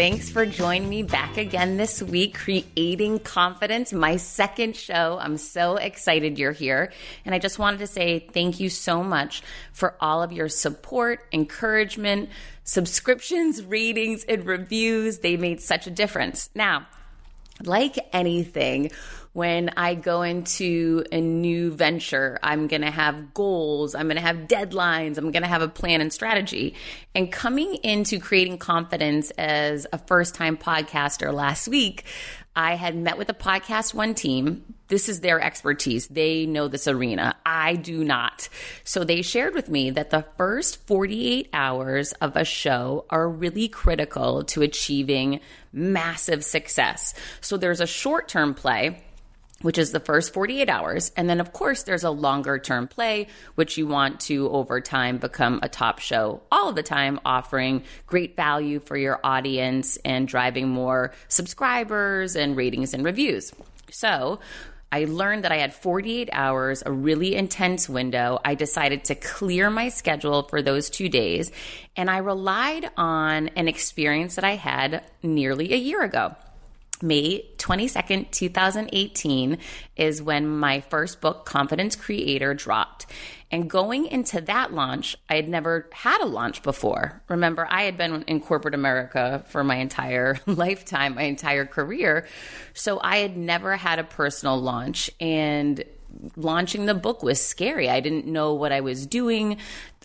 Thanks for joining me back again this week, Creating Confidence, my second show. I'm so excited you're here. And I just wanted to say thank you so much for all of your support, encouragement, subscriptions, ratings, and reviews. They made such a difference. Now, like anything, when I go into a new venture, I'm going to have goals, I'm going to have deadlines, I'm going to have a plan and strategy. And coming into creating confidence as a first time podcaster last week, I had met with the podcast one team. This is their expertise. They know this arena. I do not. So they shared with me that the first 48 hours of a show are really critical to achieving massive success. So there's a short term play which is the first 48 hours. And then, of course, there's a longer term play, which you want to over time become a top show all the time, offering great value for your audience and driving more subscribers and ratings and reviews. So, I learned that I had 48 hours, a really intense window. I decided to clear my schedule for those two days, and I relied on an experience that I had nearly a year ago. May 22nd, 2018 is when my first book, Confidence Creator, dropped. And going into that launch, I had never had a launch before. Remember, I had been in corporate America for my entire lifetime, my entire career. So I had never had a personal launch. And launching the book was scary. I didn't know what I was doing.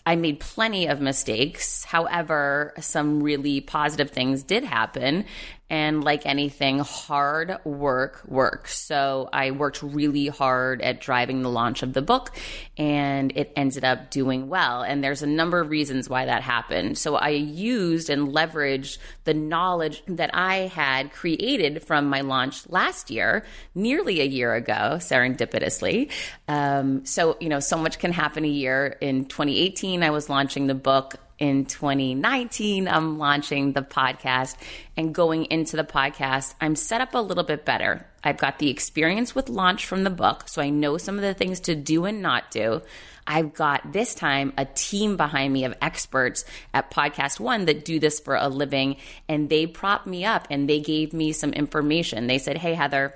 I made plenty of mistakes. However, some really positive things did happen. And like anything, hard work works. So I worked really hard at driving the launch of the book and it ended up doing well. And there's a number of reasons why that happened. So I used and leveraged the knowledge that I had created from my launch last year, nearly a year ago, serendipitously. Um, so, you know, so much can happen a year. In 2018, I was launching the book in 2019, I'm launching the podcast and going into the podcast, I'm set up a little bit better. I've got the experience with launch from the book, so I know some of the things to do and not do. I've got this time a team behind me of experts at Podcast One that do this for a living, and they propped me up and they gave me some information. They said, Hey, Heather,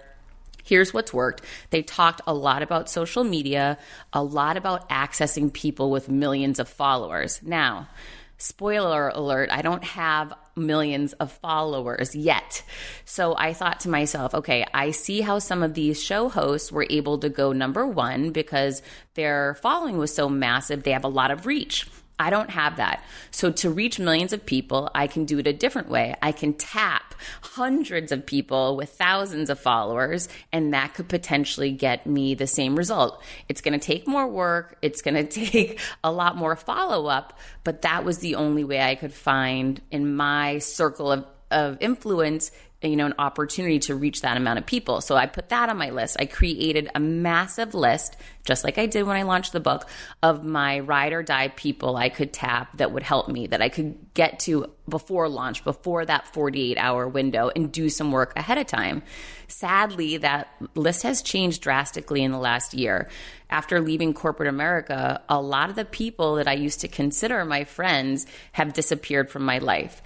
here's what's worked. They talked a lot about social media, a lot about accessing people with millions of followers. Now, spoiler alert, I don't have millions of followers yet. So I thought to myself, okay, I see how some of these show hosts were able to go number one because their following was so massive, they have a lot of reach. I don't have that. So to reach millions of people, I can do it a different way. I can tap hundreds of people with thousands of followers, and that could potentially get me the same result. It's going to take more work. It's going to take a lot more follow up, but that was the only way I could find in my circle of, of influence you know an opportunity to reach that amount of people. So i put that on my list. I created a massive list just like i did when i launched the book of my ride or die people i could tap that would help me that i could get to before launch before that 48 hour window and do some work ahead of time. Sadly that list has changed drastically in the last year. After leaving corporate america a lot of the people that i used to consider my friends have disappeared from my life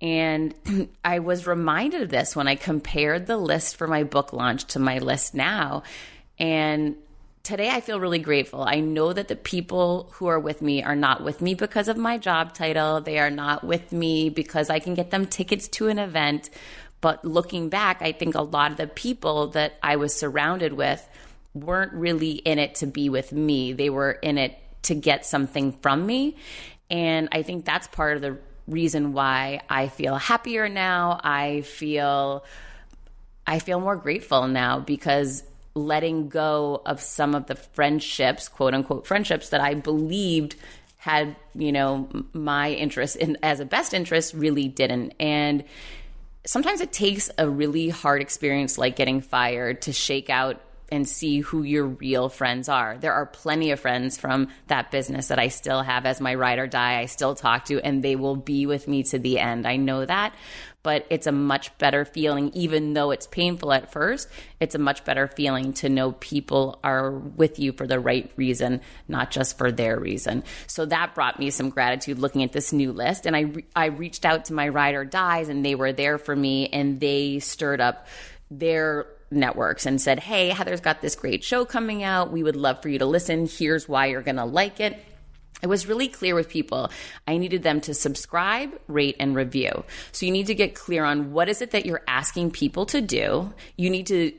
and I was reminded of this when I compared the list for my book launch to my list now. And today I feel really grateful. I know that the people who are with me are not with me because of my job title. They are not with me because I can get them tickets to an event. But looking back, I think a lot of the people that I was surrounded with weren't really in it to be with me. They were in it to get something from me. And I think that's part of the reason why I feel happier now. I feel I feel more grateful now because letting go of some of the friendships, quote unquote friendships that I believed had, you know, my interest in as a best interest really didn't. And sometimes it takes a really hard experience like getting fired to shake out and see who your real friends are. There are plenty of friends from that business that I still have as my ride or die. I still talk to, and they will be with me to the end. I know that, but it's a much better feeling, even though it's painful at first. It's a much better feeling to know people are with you for the right reason, not just for their reason. So that brought me some gratitude looking at this new list. And I, re- I reached out to my ride or dies, and they were there for me, and they stirred up their networks and said, Hey, Heather's got this great show coming out. We would love for you to listen. Here's why you're going to like it. I was really clear with people. I needed them to subscribe, rate, and review. So you need to get clear on what is it that you're asking people to do. You need to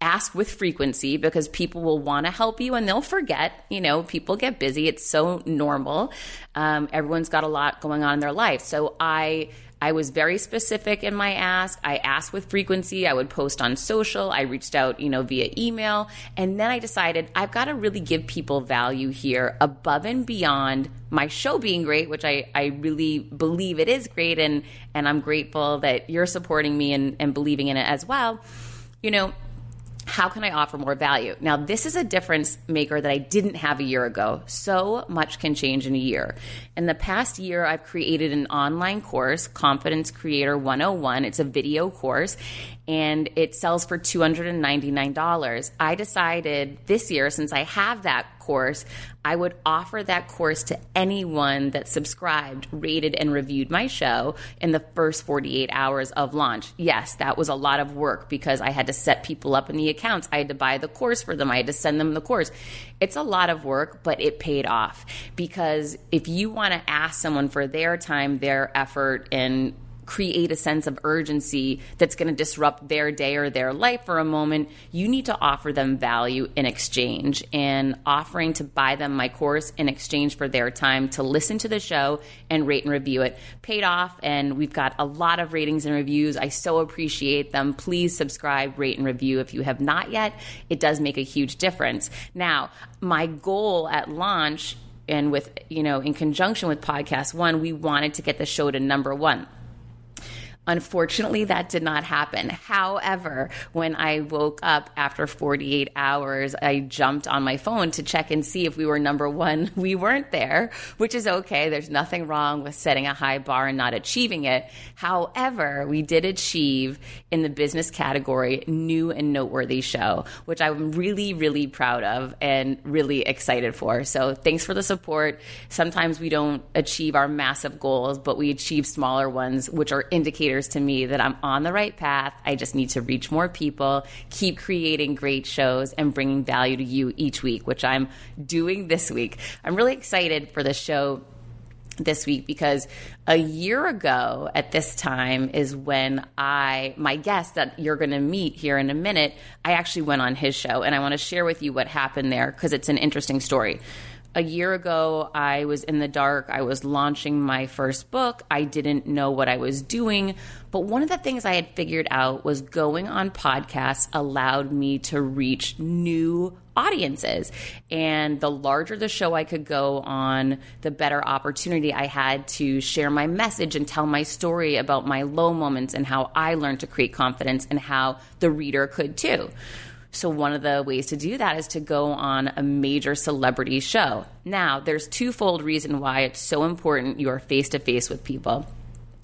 ask with frequency because people will want to help you and they'll forget. You know, people get busy. It's so normal. Um, everyone's got a lot going on in their life. So I I was very specific in my ask. I asked with frequency. I would post on social. I reached out, you know, via email. And then I decided I've got to really give people value here above and beyond my show being great, which I, I really believe it is great. And, and I'm grateful that you're supporting me and, and believing in it as well. You know, how can I offer more value? Now, this is a difference maker that I didn't have a year ago. So much can change in a year. In the past year, I've created an online course, Confidence Creator 101. It's a video course and it sells for $299. I decided this year, since I have that course, I would offer that course to anyone that subscribed, rated, and reviewed my show in the first 48 hours of launch. Yes, that was a lot of work because I had to set people up in the accounts. I had to buy the course for them. I had to send them the course. It's a lot of work, but it paid off because if you want to ask someone for their time, their effort, and create a sense of urgency that's going to disrupt their day or their life for a moment, you need to offer them value in exchange. And offering to buy them my course in exchange for their time to listen to the show and rate and review it paid off. And we've got a lot of ratings and reviews. I so appreciate them. Please subscribe, rate, and review if you have not yet. It does make a huge difference. Now, my goal at launch and with you know in conjunction with podcast one we wanted to get the show to number one Unfortunately, that did not happen. However, when I woke up after 48 hours, I jumped on my phone to check and see if we were number one. We weren't there, which is okay. There's nothing wrong with setting a high bar and not achieving it. However, we did achieve in the business category new and noteworthy show, which I'm really, really proud of and really excited for. So thanks for the support. Sometimes we don't achieve our massive goals, but we achieve smaller ones, which are indicators indicators to me that I'm on the right path. I just need to reach more people, keep creating great shows, and bringing value to you each week, which I'm doing this week. I'm really excited for the show this week because a year ago at this time is when I, my guest that you're going to meet here in a minute, I actually went on his show and I want to share with you what happened there because it's an interesting story a year ago, I was in the dark. I was launching my first book. I didn't know what I was doing. But one of the things I had figured out was going on podcasts allowed me to reach new audiences. And the larger the show I could go on, the better opportunity I had to share my message and tell my story about my low moments and how I learned to create confidence and how the reader could too. So one of the ways to do that is to go on a major celebrity show. Now, there's twofold reason why it's so important you are face to face with people.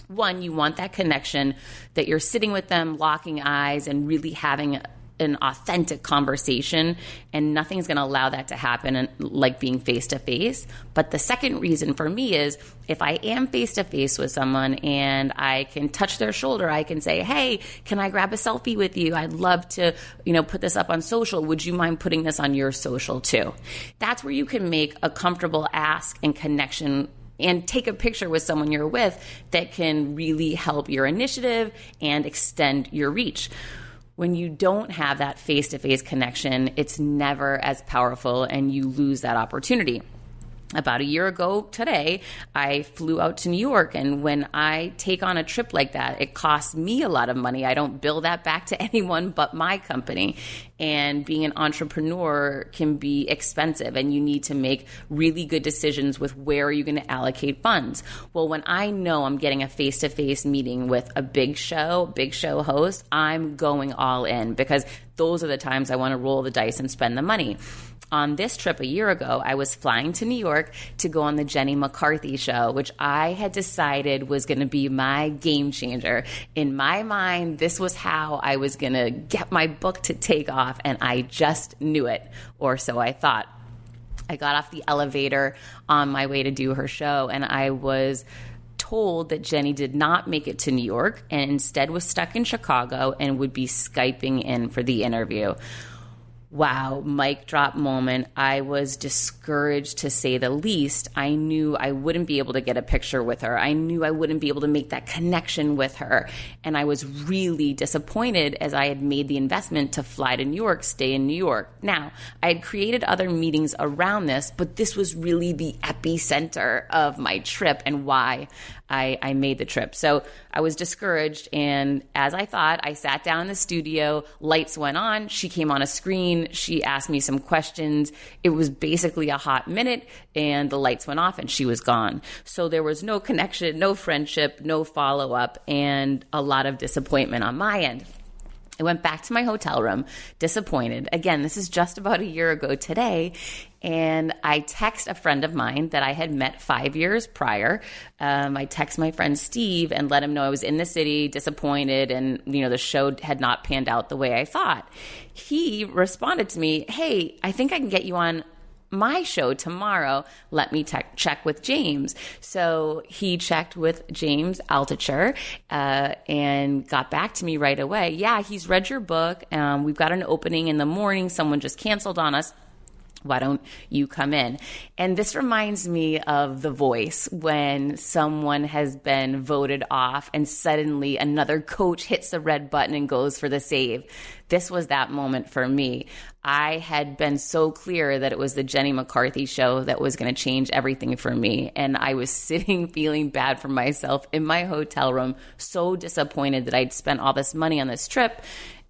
One, you want that connection that you're sitting with them, locking eyes, and really having an authentic conversation and nothing's going to allow that to happen and, like being face to face but the second reason for me is if i am face to face with someone and i can touch their shoulder i can say hey can i grab a selfie with you? I'd love to you know put this up on social. Would you mind putting this on your social too? That's where you can make a comfortable ask and connection and take a picture with someone you're with that can really help your initiative and extend your reach when you don't have that face to face connection, it's never as powerful and you lose that opportunity. About a year ago today, I flew out to New York. And when I take on a trip like that, it costs me a lot of money. I don't bill that back to anyone but my company. And being an entrepreneur can be expensive, and you need to make really good decisions with where are you going to allocate funds. Well, when I know I'm getting a face to face meeting with a big show, big show host, I'm going all in because those are the times I want to roll the dice and spend the money on this trip a year ago, I was flying to New York to go on the Jenny McCarthy show, which I had decided was going to be my game changer. In my mind, this was how I was going to get my book to take off, and I just knew it, or so I thought. I got off the elevator on my way to do her show, and I was told that Jenny did not make it to New York and instead was stuck in Chicago and would be Skyping in for the interview wow, mic drop moment. I was discouraged to say the least. I knew I wouldn't be able to get a picture with her. I knew I wouldn't be able to make that connection with her. And I was really disappointed as I had made the investment to fly to New York, stay in New York. Now, I had created other meetings around this, but this was really the epicenter of my trip and why I, I made the trip. So I was discouraged. And as I thought, I sat down in the studio, lights went on, she came on a screen, she asked me some questions. It was basically a hot minute, and the lights went off and she was gone. So there was no connection, no friendship, no follow up, and a lot of disappointment on my end. I went back to my hotel room, disappointed. Again, this is just about a year ago today. And I text a friend of mine that I had met five years prior. Um, I text my friend Steve and let him know I was in the city, disappointed, and you know the show had not panned out the way I thought. He responded to me, "Hey, I think I can get you on my show tomorrow. Let me te- check with James. So he checked with James Altucher uh, and got back to me right away. Yeah, he's read your book. Um, we've got an opening in the morning. Someone just canceled on us why don't you come in? And this reminds me of The Voice when someone has been voted off and suddenly another coach hits the red button and goes for the save. This was that moment for me. I had been so clear that it was the Jenny McCarthy show that was going to change everything for me. And I was sitting feeling bad for myself in my hotel room, so disappointed that I'd spent all this money on this trip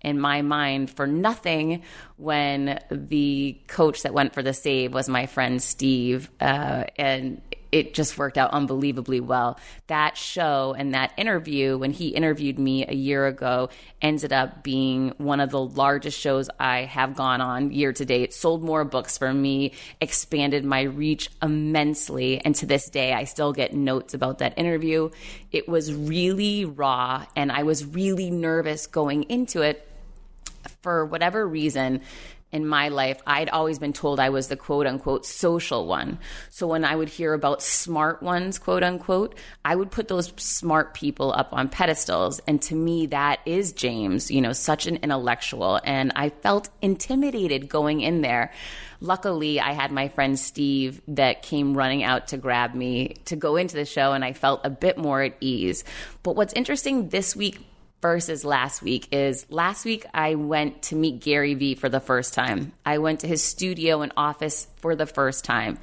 in my mind for nothing when the coach that went for the save was my friend Steve. Uh, and it just worked out unbelievably well. That show and that interview, when he interviewed me a year ago, ended up being one of the largest shows I have gone on year to date. Sold more books for me, expanded my reach immensely. And to this day, I still get notes about that interview. It was really raw, and I was really nervous going into it for whatever reason in my life, I'd always been told I was the quote unquote social one. So when I would hear about smart ones, quote unquote, I would put those smart people up on pedestals. And to me, that is James, you know, such an intellectual. And I felt intimidated going in there. Luckily, I had my friend Steve that came running out to grab me to go into the show, and I felt a bit more at ease. But what's interesting this week versus last week is last week I went to meet Gary Vee for the first time. I went to his studio and office for the first time.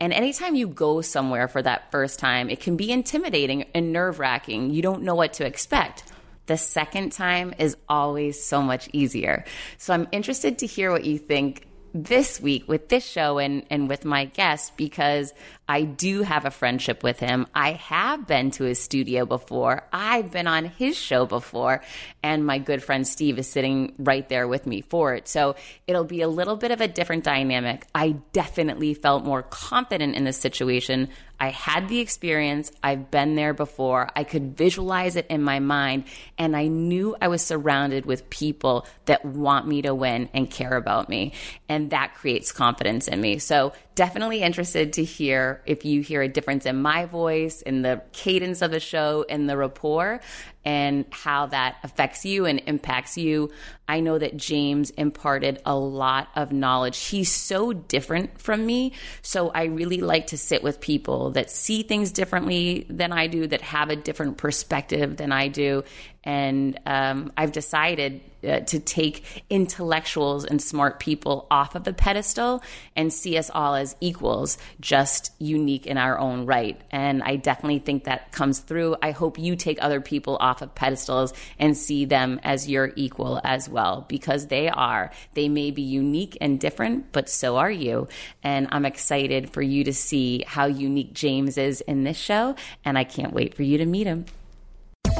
And anytime you go somewhere for that first time, it can be intimidating and nerve wracking. You don't know what to expect. The second time is always so much easier. So I'm interested to hear what you think this week with this show and, and with my guest because I do have a friendship with him. I have been to his studio before. I've been on his show before. And my good friend Steve is sitting right there with me for it. So it'll be a little bit of a different dynamic. I definitely felt more confident in this situation. I had the experience. I've been there before. I could visualize it in my mind. And I knew I was surrounded with people that want me to win and care about me. And that creates confidence in me. So definitely interested to hear if you hear a difference in my voice, in the cadence of the show, in the rapport, and how that affects you and impacts you. I know that James imparted a lot of knowledge. He's so different from me. So I really like to sit with people that see things differently than I do, that have a different perspective than I do. And um, I've decided uh, to take intellectuals and smart people off of the pedestal and see us all as equals, just unique in our own right. And I definitely think that comes through. I hope you take other people off of pedestals and see them as your equal as well, because they are. They may be unique and different, but so are you. And I'm excited for you to see how unique James is in this show. And I can't wait for you to meet him.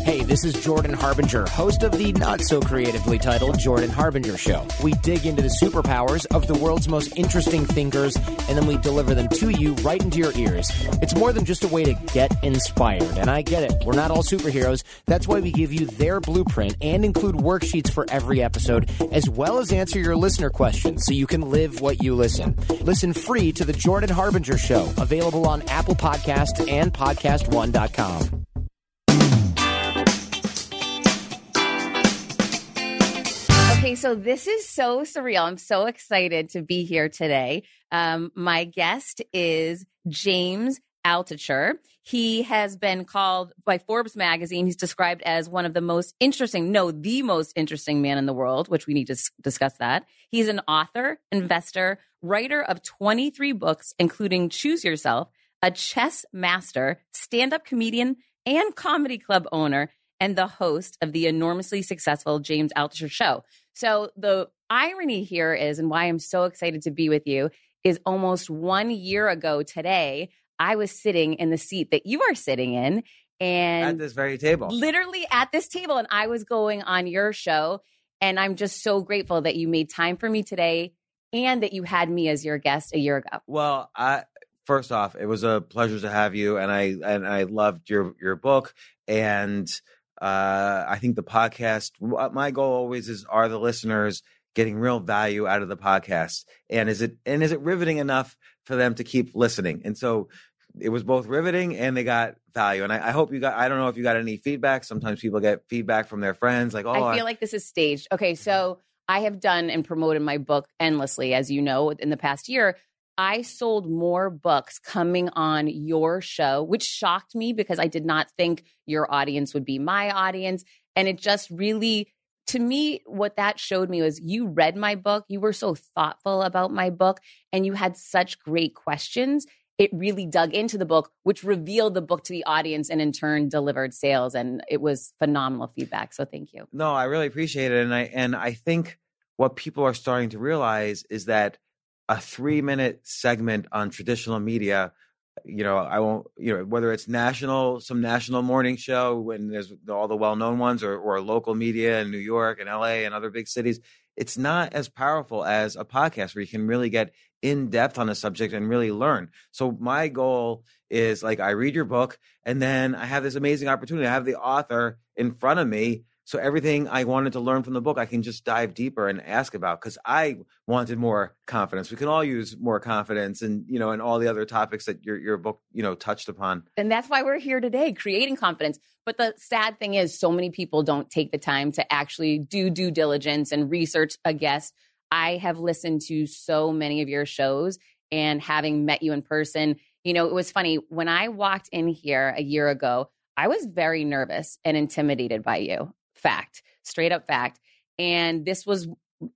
Hey, this is Jordan Harbinger, host of the not so creatively titled Jordan Harbinger Show. We dig into the superpowers of the world's most interesting thinkers, and then we deliver them to you right into your ears. It's more than just a way to get inspired, and I get it. We're not all superheroes. That's why we give you their blueprint and include worksheets for every episode, as well as answer your listener questions so you can live what you listen. Listen free to the Jordan Harbinger Show, available on Apple Podcasts and PodcastOne.com. Okay, so this is so surreal. I'm so excited to be here today. Um, my guest is James Altucher. He has been called by Forbes magazine. He's described as one of the most interesting, no, the most interesting man in the world, which we need to discuss that. He's an author, investor, writer of 23 books, including Choose Yourself, a chess master, stand up comedian, and comedy club owner, and the host of the enormously successful James Altucher Show. So the irony here is, and why I'm so excited to be with you, is almost one year ago today, I was sitting in the seat that you are sitting in. And at this very table. literally at this table, and I was going on your show. And I'm just so grateful that you made time for me today and that you had me as your guest a year ago. Well, I first off, it was a pleasure to have you, and I and I loved your your book, and uh, I think the podcast. what My goal always is: are the listeners getting real value out of the podcast, and is it and is it riveting enough for them to keep listening? And so. It was both riveting and they got value. And I, I hope you got, I don't know if you got any feedback. Sometimes people get feedback from their friends like, oh, I feel like this is staged. Okay, so I have done and promoted my book endlessly, as you know, in the past year. I sold more books coming on your show, which shocked me because I did not think your audience would be my audience. And it just really, to me, what that showed me was you read my book, you were so thoughtful about my book, and you had such great questions. It really dug into the book, which revealed the book to the audience and in turn delivered sales. And it was phenomenal feedback. So thank you. No, I really appreciate it, and I and I think what people are starting to realize is that a three minute segment on traditional media, you know, I won't, you know, whether it's national, some national morning show when there's all the well known ones, or or local media in New York and L.A. and other big cities, it's not as powerful as a podcast where you can really get in depth on a subject and really learn. So my goal is like I read your book and then I have this amazing opportunity. I have the author in front of me. So everything I wanted to learn from the book, I can just dive deeper and ask about because I wanted more confidence. We can all use more confidence and, you know, and all the other topics that your, your book, you know, touched upon. And that's why we're here today, creating confidence. But the sad thing is, so many people don't take the time to actually do due diligence and research a guest. I have listened to so many of your shows and having met you in person, you know, it was funny. When I walked in here a year ago, I was very nervous and intimidated by you. Fact, straight up fact. And this was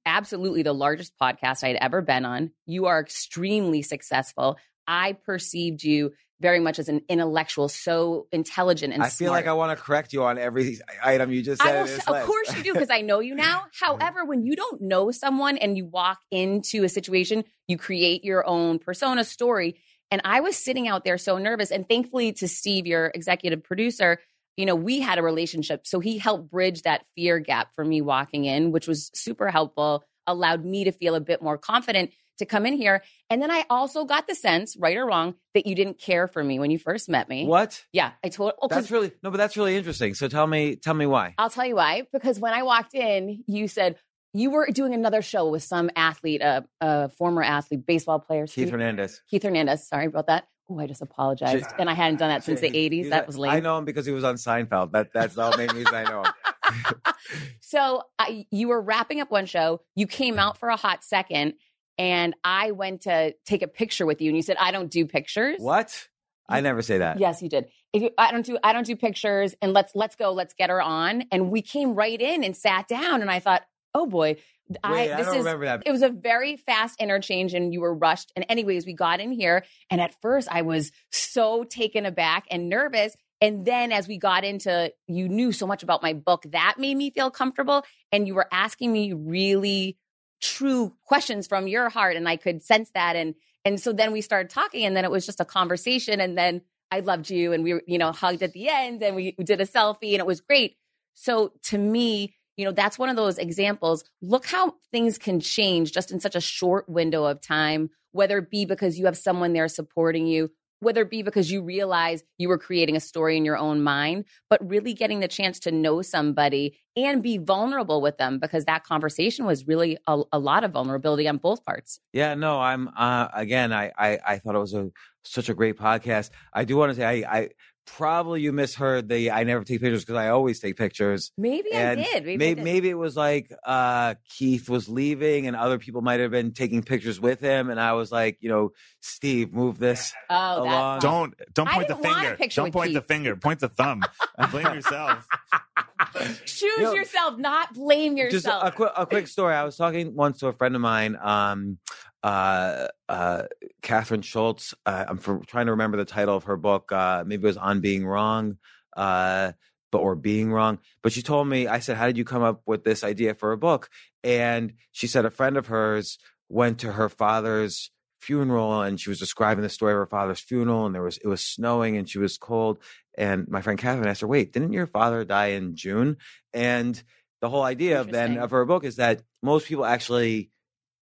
absolutely the largest podcast I'd ever been on. You are extremely successful. I perceived you very much as an intellectual, so intelligent and I feel smart. like I want to correct you on every item you just said. I will, of list. course you do, because I know you now. Mm-hmm. However, when you don't know someone and you walk into a situation, you create your own persona story. And I was sitting out there so nervous. And thankfully to Steve, your executive producer, you know, we had a relationship. So he helped bridge that fear gap for me walking in, which was super helpful, allowed me to feel a bit more confident to come in here. And then I also got the sense, right or wrong, that you didn't care for me when you first met me. what? Yeah, I told. Oh, That's really no, but that's really interesting. So tell me, tell me why. I'll tell you why. Because when I walked in, you said you were doing another show with some athlete, a, a former athlete, baseball player, Keith Steve- Hernandez. Keith Hernandez. Sorry about that. Oh, I just apologized, and I hadn't done that since the '80s. That was late. I know him because he was on Seinfeld. That that's the main reason I know him. So I, you were wrapping up one show. You came out for a hot second, and I went to take a picture with you, and you said, "I don't do pictures." What? I never say that. Yes, you did. If you, I don't do, I don't do pictures, and let's let's go, let's get her on. And we came right in and sat down, and I thought, oh boy, Wait, I I, this don't is remember that. it was a very fast interchange and you were rushed. And anyways, we got in here and at first I was so taken aback and nervous. And then as we got into, you knew so much about my book that made me feel comfortable. And you were asking me really true questions from your heart. And I could sense that. And, and so then we started talking and then it was just a conversation. And then I loved you and we, you know, hugged at the end and we did a selfie and it was great. So to me, you know, that's one of those examples. Look how things can change just in such a short window of time, whether it be because you have someone there supporting you, whether it be because you realize you were creating a story in your own mind, but really getting the chance to know somebody and be vulnerable with them because that conversation was really a, a lot of vulnerability on both parts. Yeah, no, I'm uh again, I I, I thought it was a such a great podcast. I do want to say I, I probably you misheard the I never take pictures because I always take pictures. Maybe And I did. Maybe, I Maybe, did. maybe it was like uh Keith was leaving and other people might have been taking pictures with him and I was like, you know, Steve, move this. Oh, along- Don't don't point the didn't want a finger. Don't with point the finger. Point the thumb. Blame yourself. choose You know, yourself, not blame yourself. a, a quick a quick story. I was talking once to a friend of mine, um, uh, uh, Kathryn Schulz. Uh, I'm for, trying to remember the title of her book. Uh, maybe it was On Being Wrong, uh, but or Being Wrong. But she told me, I said, "How did you come up with this idea for a book?" And she said a friend of hers went to her father's funeral and she was describing the story of her father's funeral and there was it was snowing and she was cold and my friend Kathryn asked her wait didn't your father die in June and the whole idea of then of her book is that most people actually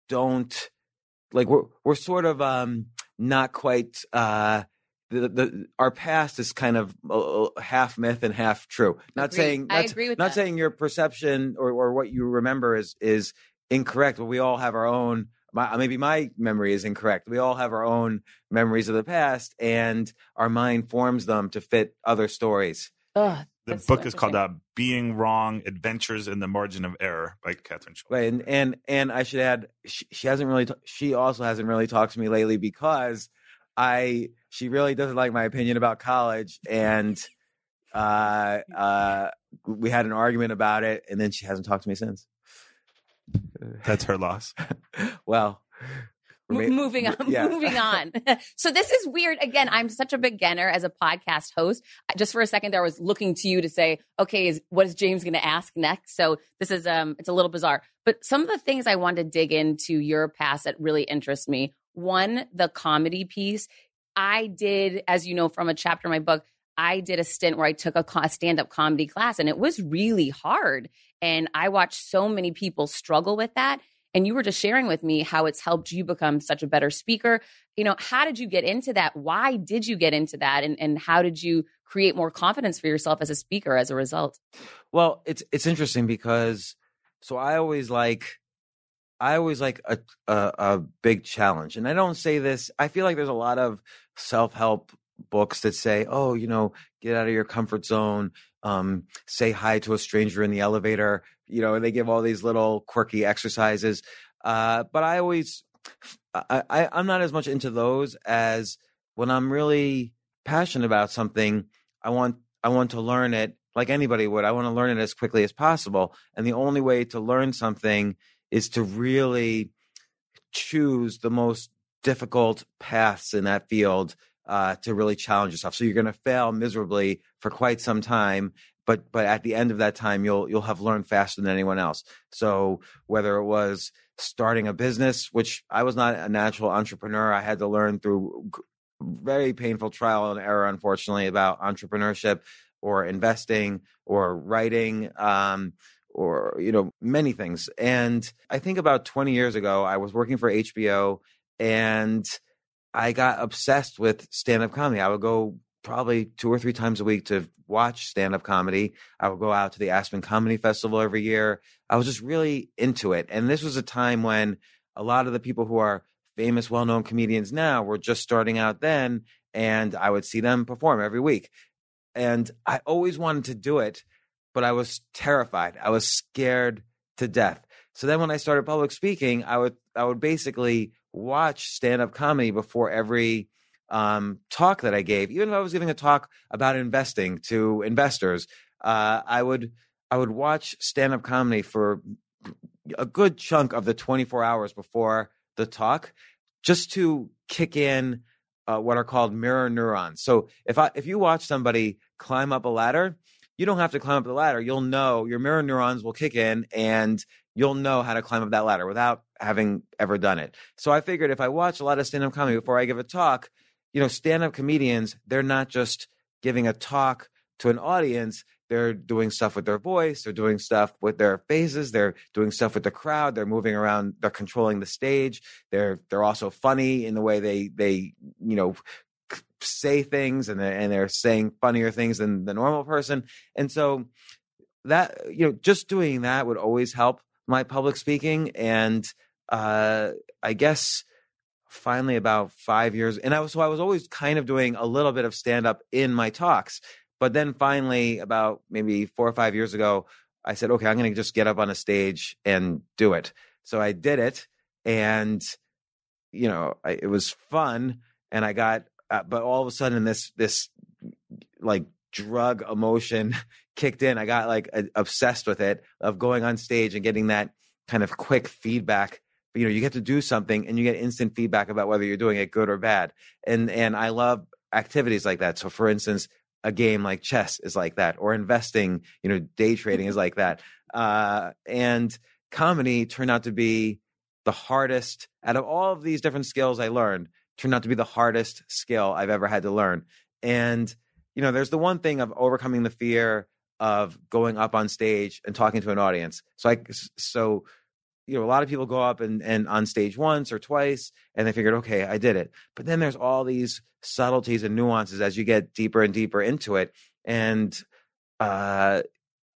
don't like we're we're sort of um not quite uh the, the our past is kind of uh, half myth and half true. Not Agreed. saying I not, agree with not that. saying your perception or, or what you remember is is incorrect, but we all have our own. My, maybe my memory is incorrect. We all have our own memories of the past, and our mind forms them to fit other stories. Ugh, The that's so book is called uh, "Being Wrong: Adventures in the Margin of Error" by Kathryn Schulz. Right, and and and I should add, she, she hasn't really. T- she also hasn't really talked to me lately because I she really doesn't like my opinion about college, and uh, uh, we had an argument about it, and then she hasn't talked to me since. That's her loss. well, Mo- moving on, yeah. moving on. so this is weird. Again, I'm such a beginner as a podcast host. Just for a second there, I was looking to you to say, okay, is what is James going to ask next? So this is um, it's a little bizarre. But some of the things I wanted to dig into your past that really interest me. One, the comedy piece. I did, as you know from a chapter in my book, I did a stint where I took a, stand up comedy class and it was really hard. And I watched so many people struggle with that. And you were just sharing with me how it's helped you become such a better speaker. You know, how did you get into that? Why did you get into that? And, and how did you create more confidence for yourself as a speaker as a result? Well, it's it's interesting because so I always like I always like a, a a big challenge, and I don't say this. I feel like there's a lot of self help books that say, "Oh, you know, get out of your comfort zone, um, say hi to a stranger in the elevator," you know, and they give all these little quirky exercises. Uh, but I always, I, I I'm not as much into those as when I'm really passionate about something. I want I want to learn it like anybody would. I want to learn it as quickly as possible. And the only way to learn something is to really choose the most difficult paths in that field uh, to really challenge yourself. So you're going to fail miserably for quite some time, but but at the end of that time, you'll you'll have learned faster than anyone else. So whether it was starting a business, which I was not a natural entrepreneur, I had to learn through very painful trial and error, unfortunately, about entrepreneurship or investing or writing. Um, or you know many things and i think about 20 years ago i was working for hbo and i got obsessed with stand-up comedy. I would go probably two or three times a week to watch stand-up comedy. I would go out to the aspen comedy festival every year. I was just really into it. And this was a time when a lot of the people who are famous well-known comedians now were just starting out then and i would see them perform every week. And i always wanted to do it but I was terrified. I was scared to death. So then when I started public speaking, I would I would basically watch stand-up comedy before every um, talk that I gave. Even if I was giving a talk about investing to investors, uh, I would I would watch stand-up comedy for a good chunk of the 24 hours before the talk just to kick in uh, what are called mirror neurons. So if I if you watch somebody climb up a ladder, you don't have to climb up the ladder. You'll know your mirror neurons will kick in and you'll know how to climb up that ladder without having ever done it. So I figured if I watch a lot of stand up comedy before I give a talk, you know, stand up comedians, they're not just giving a talk to an audience, they're doing stuff with their voice, they're doing stuff with their faces, they're doing stuff with the crowd, they're moving around, they're controlling the stage. They're they're also funny in the way they they, you know, say things and they're, and they're saying funnier things than the normal person. And so that you know, just doing that would always help my public speaking and uh I guess finally about five years and i was so i was always kind of doing a little bit of stand up in my talks but then finally about maybe four or five years ago i said okay i'm going to just get up on a stage and do it. So i did it and you know I, it was fun and i got uh, but all of a sudden this this like drug emotion kicked in. I got like a, obsessed with it of going on stage and getting that kind of quick feedback. But, you know you get to do something and you get instant feedback about whether you're doing it good or bad. And and i love activities like that. So for instance a game like chess is like that or investing you know day trading is like that. Uh, and comedy turned out to be the hardest. Out of all of these different skills i learned turned out to be the hardest skill i've ever had to learn. And you know there's the one thing of overcoming the fear of going up on stage and talking to an audience so i so you know, a lot of people go up and, and on stage once or twice and they figured, okay, I did it. But then there's all these subtleties and nuances as you get deeper and deeper into it. And uh,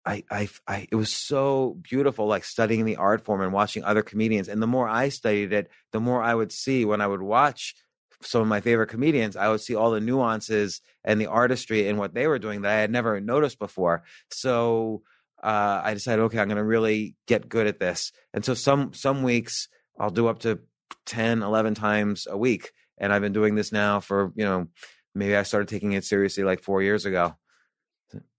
I, I, I, it was so beautiful, like studying the art form and watching other comedians. And the more I studied it, the more I would see when I would watch some of my favorite comedians, I would see all the nuances and the artistry in what they were doing that I had never noticed before. So, uh, I decided, okay, I'm going to really get good at this. And so some some weeks I'll do up to 10, 11 times a week. And I've been doing this now for, you know, maybe I started taking it seriously like four years ago.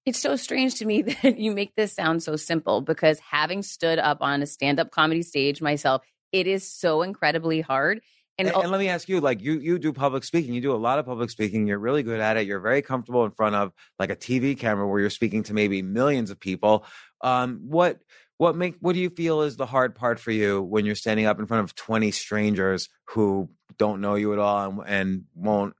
It's so strange to me that you make this sound so simple because having stood up on a stand up comedy stage myself, it is so incredibly hard. And, and, and, let me ask you, like you you do public speaking, you do a lot of public speaking. You're really good at it. You're very comfortable in front of like a TV camera where you're speaking to maybe millions of people. Um, what what make what do you feel is the hard part for you when you're standing up in front of 20 strangers who don't know you at all and, and won't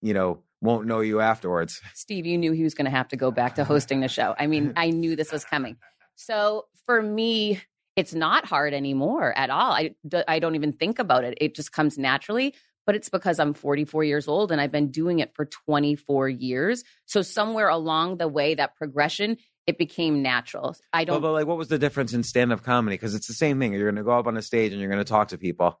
you know won't know you afterwards? Steve, you knew he was going to have to go back to hosting the show. I mean, I knew this was coming. So for me, it's not hard anymore at all. I, I don't even think about it. It just comes naturally. But it's because I'm 44 years old and I've been doing it for 24 years. So somewhere along the way, that progression, it became natural. I don't. But, but like, what was the difference in stand up comedy? Because it's the same thing. You're going to go up on a stage and you're going to talk to people.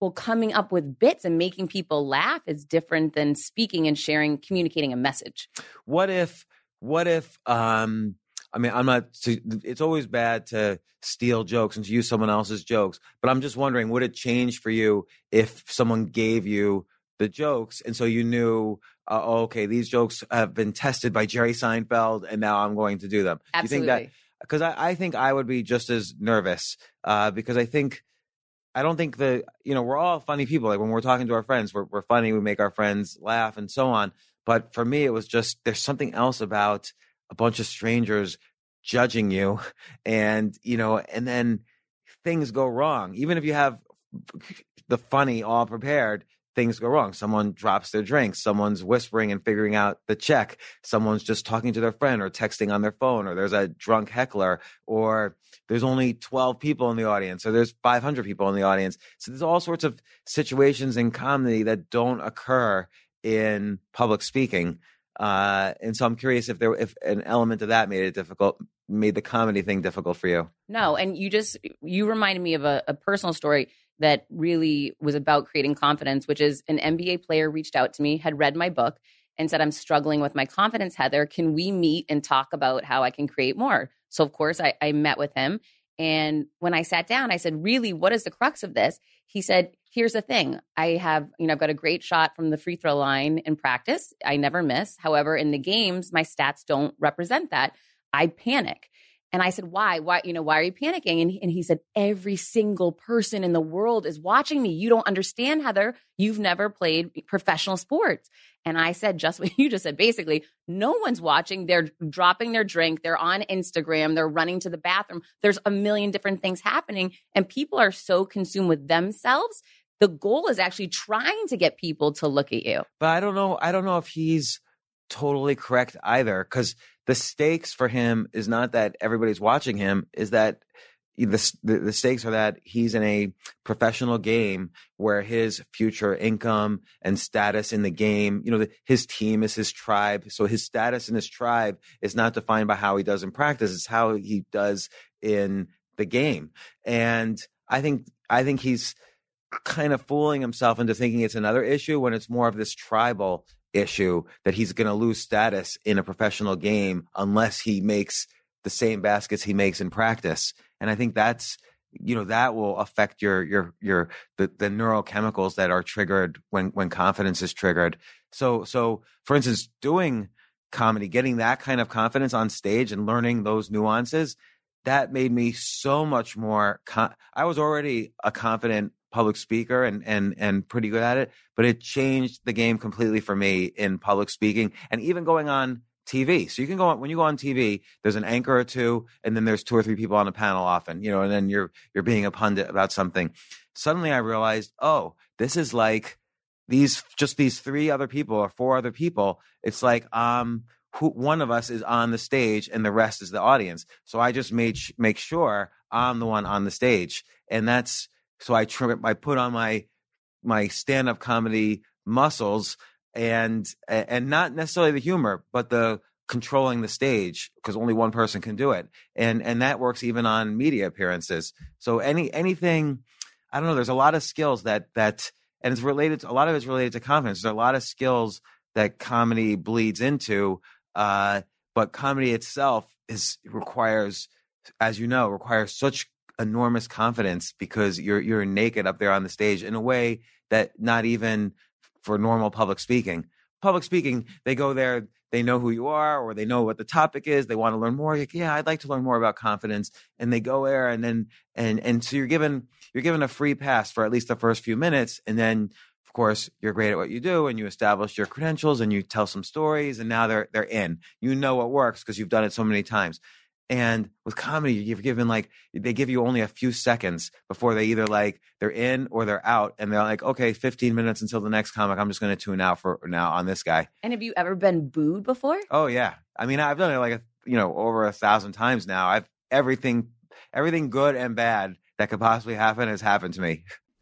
Well, coming up with bits and making people laugh is different than speaking and sharing, communicating a message. What if, what if, um, I mean, I'm not. It's always bad to steal jokes and to use someone else's jokes. But I'm just wondering, would it change for you if someone gave you the jokes and so you knew, uh, oh, okay, these jokes have been tested by Jerry Seinfeld, and now I'm going to do them. Absolutely. You think that? Because I, I, think I would be just as nervous. Uh, because I think. I don't think the you know we're all funny people. Like when we're talking to our friends, we're we're funny. We make our friends laugh and so on. But for me, it was just there's something else about a bunch of strangers judging you and you know and then things go wrong. Even if you have the funny all prepared things go wrong. Someone drops their drink someone's whispering and figuring out the check someone's just talking to their friend or texting on their phone or there's a drunk heckler or there's only 12 people in the audience or there's 500 people in the audience. So there's all sorts of situations in comedy that don't occur in public speaking uh, and so I'm curious if there if an element of that made it difficult, made the comedy thing difficult for you. No, and you just you reminded me of a, a personal story that really was about creating confidence, which is an NBA player reached out to me, had read my book, and said, I'm struggling with my confidence, Heather. Can we meet and talk about how I can create more? So, of course, I, I met with him. And when I sat down, I said, Really, what is the crux of this? He said, Here's the thing. I have, you know, I've got a great shot from the free throw line in practice. I never miss. However, in the games, my stats don't represent that. I panic. And I said, why? Why, you know, why are you panicking? And he, and he said, every single person in the world is watching me. You don't understand, Heather. You've never played professional sports. And I said, just what you just said. Basically, no one's watching. They're dropping their drink. They're on Instagram. They're running to the bathroom. There's a million different things happening. And people are so consumed with themselves. The goal is actually trying to get people to look at you. But I don't know. I don't know if he's totally correct either because the stakes for him is not that everybody's watching him, is that the, the, stakes are that he's in a professional game where his future income and status in the game, you know, the, his team is his tribe. So his status in his tribe is not defined by how he does in practice. It's how he does in the game. And I think, I think he's kind of fooling himself into thinking it's another issue when it's more of this tribal issue that he's going to lose status in a professional game unless he makes the same baskets he makes in practice. And I think that's you know that will affect your your your the, the neurochemicals that are triggered when when confidence is triggered. So so for instance, doing comedy, getting that kind of confidence on stage and learning those nuances, that made me so much more. Con- I was already a confident public speaker and and and pretty good at it, but it changed the game completely for me in public speaking and even going on TV. So you can go on when you go on TV, there's an anchor or two, and then there's two or three people on a panel often, you know, and then you're you're being a pundit about something. Suddenly I realized, oh, this is like these just these three other people or four other people. It's like um who, one of us is on the stage and the rest is the audience. So I just made make sure I'm the one on the stage, and that's so I trim I put on my my stand up comedy muscles and and not necessarily the humor, but the controlling the stage because only one person can do it, and and that works even on media appearances. So any anything, I don't know. There's a lot of skills that that and it's related. To, a lot of it's related to confidence. There's a lot of skills that comedy bleeds into, uh, but comedy itself is requires, as you know, requires such enormous confidence because you're you're naked up there on the stage in a way that not even for normal public speaking. Public speaking, they go there, they know who you are, or they know what the topic is. They want to learn more. Like, yeah, I'd like to learn more about confidence, and they go there, and then and and so you're given you're given a free pass for at least the first few minutes, and then of course you're great at what you do, and you establish your credentials, and you tell some stories, and now they're they're in. You know what works because you've done it so many times. And with comedy, you're given like they give you only a few seconds before they either like they're in or they're out, and they're like, okay, 15 minutes until the next comic. I'm just going to tune out for now on this guy. And have you ever been booed before? Oh yeah, I mean I've done it like a, you know over a thousand times now. I've everything everything good and bad that could possibly happen has happened to me.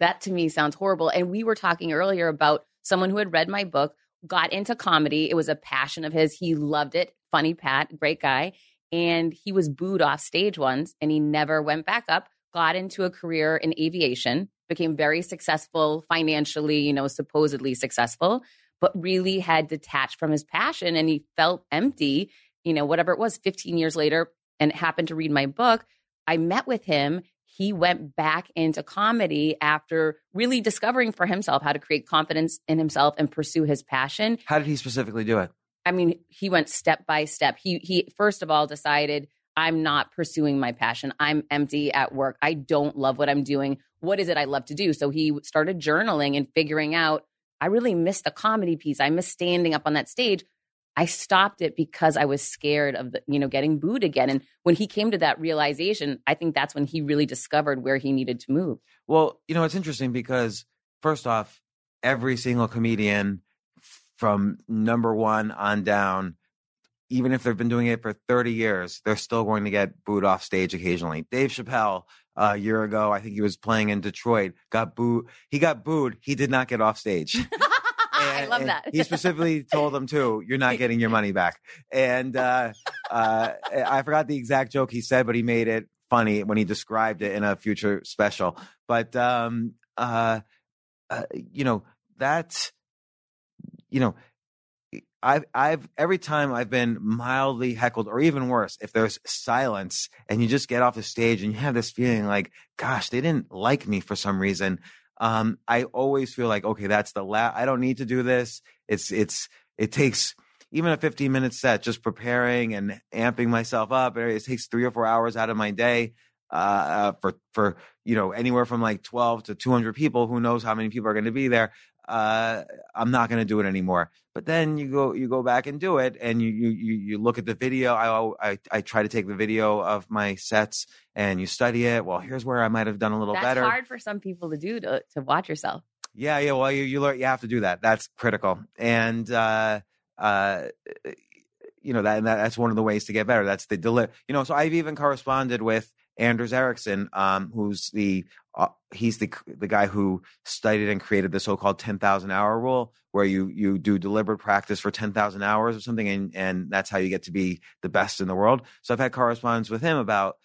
That to me sounds horrible. And we were talking earlier about someone who had read my book, got into comedy. It was a passion of his. He loved it. Funny Pat, great guy. And he was booed off stage once and he never went back up, got into a career in aviation, became very successful financially, you know, supposedly successful, but really had detached from his passion and he felt empty, you know, whatever it was 15 years later and happened to read my book. I met with him he went back into comedy after really discovering for himself how to create confidence in himself and pursue his passion. How did he specifically do it? I mean, he went step by step. He he first of all decided I'm not pursuing my passion. I'm empty at work. I don't love what I'm doing. What is it I love to do? So he started journaling and figuring out I really miss the comedy piece. I miss standing up on that stage. I stopped it because I was scared of the, you know, getting booed again. And when he came to that realization, I think that's when he really discovered where he needed to move. Well, you know, it's interesting because first off, every single comedian from number one on down, even if they've been doing it for 30 years, they're still going to get booed off stage occasionally. Dave Chappelle, uh, a year ago, I think he was playing in Detroit, got booed. He got booed. He did not get off stage. I love that. he specifically told them too, "You're not getting your money back." And uh, uh, I forgot the exact joke he said, but he made it funny when he described it in a future special. But um, uh, uh you know that, you know. I've, I've, every time I've been mildly heckled or even worse, if there's silence and you just get off the stage and you have this feeling like, gosh, they didn't like me for some reason um, I always feel like, okay, that's the last, I don't need to do this. It's, it's, it takes even a 15 minute set, just preparing and amping myself up. It takes three or four hours out of my day, uh, uh for, for, you know, anywhere from like 12 to 200 people. Who knows how many people are going to be there? Uh, I'm not going to do it anymore. But then you go, you go back and do it, and you you you look at the video. I, I I try to take the video of my sets, and you study it. Well, here's where I might have done a little That's better. hard for some people to do to to watch yourself. Yeah, yeah. Well, you you learn you have to do that. That's critical, and uh, uh, you know that, that that's one of the ways to get better. That's the deli- You know, so I've even corresponded with Anders Ericsson, um, who's the uh, he's the the guy who studied and created the so-called 10,000 hour rule where you you do deliberate practice for 10,000 hours or something and and that's how you get to be the best in the world. So I've had correspondence with him about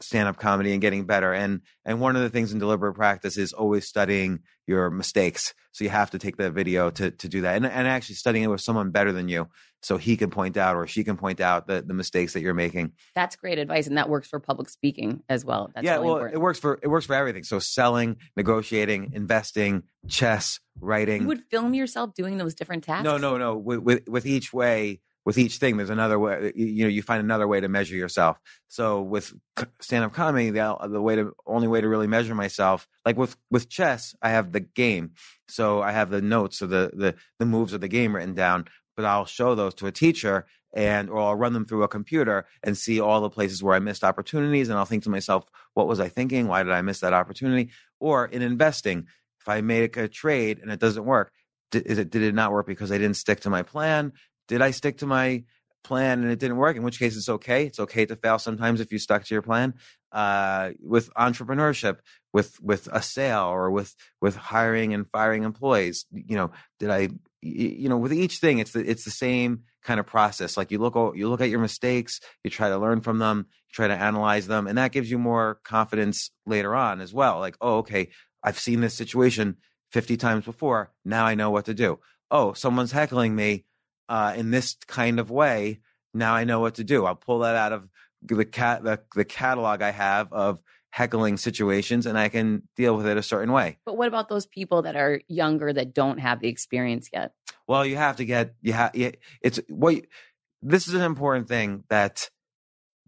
stand-up comedy and getting better and and one of the things in deliberate practice is always studying your mistakes so you have to take the video to to do that and and actually studying it with someone better than you so he can point out or she can point out the the mistakes that you're making. That's great advice and that works for public speaking as well. That's yeah really well important. it works for it works for everything so selling negotiating investing chess writing. You would film yourself doing those different tasks? no no no with with, with each way with each thing there's another way you know you find another way to measure yourself. So with stand-up comedy the, the way to only way to really measure myself like with with chess i have the game. So i have the notes of the the, the moves of the game written down but i'll show those to a teacher and or i'll run them through a computer and see all the places where i missed opportunities and i'll think to myself what was i thinking? Why did i miss that opportunity? Or in investing if i make a trade and it doesn't work did, it, did it not work because I didn't stick to my plan? Did I stick to my plan and it didn't work? In which case, it's okay. It's okay to fail sometimes if you stuck to your plan. Uh, with entrepreneurship, with with a sale, or with with hiring and firing employees, you know, did I, you know, with each thing, it's the it's the same kind of process. Like you look you look at your mistakes, you try to learn from them, you try to analyze them, and that gives you more confidence later on as well. Like, oh, okay, I've seen this situation 50 times before. Now I know what to do. Oh, someone's heckling me uh, in this kind of way, now I know what to do. I'll pull that out of the cat the, the catalog I have of heckling situations and I can deal with it a certain way. But what about those people that are younger that don't have the experience yet? Well, you have to get you have it's what this is an important thing that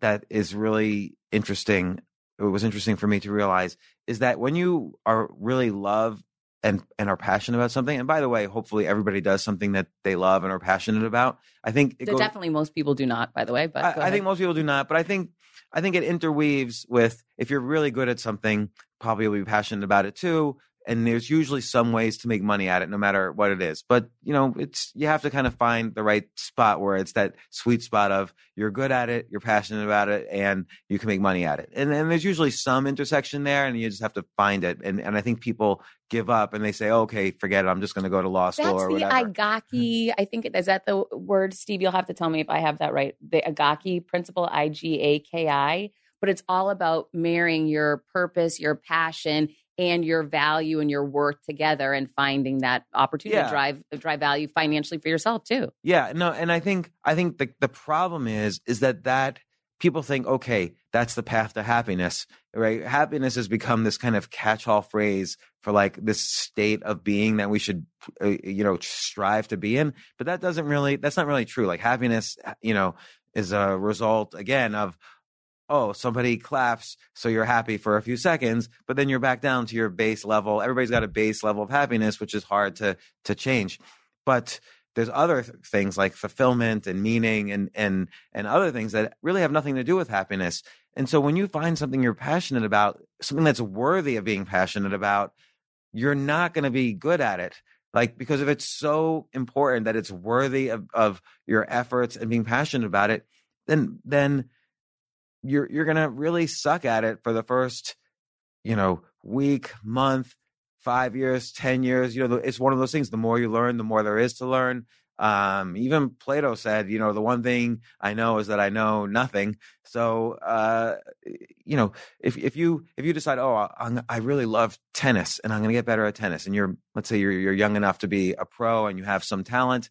that is really interesting. It was interesting for me to realize is that when you are really love and and are passionate about something. And by the way, hopefully everybody does something that they love and are passionate about. I think it goes, definitely most people do not, by the way. But I, I think most people do not, but I think I think it interweaves with if you're really good at something, probably you'll be passionate about it too. And there's usually some ways to make money at it, no matter what it is. But you know, it's you have to kind of find the right spot where it's that sweet spot of you're good at it, you're passionate about it, and you can make money at it. And and there's usually some intersection there, and you just have to find it. And and I think people give up and they say, oh, okay, forget it, I'm just going to go to law school That's or the whatever. Agaki. Mm-hmm. I think is that the word, Steve. You'll have to tell me if I have that right. The Agaki principle, I G A K I. But it's all about marrying your purpose, your passion, and your value and your worth together, and finding that opportunity Yeah. to drive drive value financially for yourself too. Yeah, no, and I think I think the the problem is is that that people think okay, that's the path to happiness, right? Happiness has become this kind of catch-all phrase for like this state of being that we should uh, you know strive to be in, but that doesn't really that's not really true. Like happiness, you know, is a result again of oh, somebody claps, so you're happy for a few seconds, but then you're back down to your base level. Everybody's got a base level of happiness, which is hard to to change. But there's other th- things like fulfillment and meaning and and and other things that really have nothing to do with happiness. And so when you find something you're passionate about, something that's worthy of being passionate about, you're not going to be good at it. Like because if it's so important that it's worthy of, of your efforts and being passionate about it, then then you're you're gonna really suck at it for the first, you know, week, month, five years, ten years. You know, it's one of those things. The more you learn, the more there is to learn. Um, even Plato said, you know, the one thing I know is that I know nothing. So, uh, you know, if if you if you decide, oh, I'm, I really love tennis and I'm going to get better at tennis, and you're let's say you're you're young enough to be a pro and you have some talent,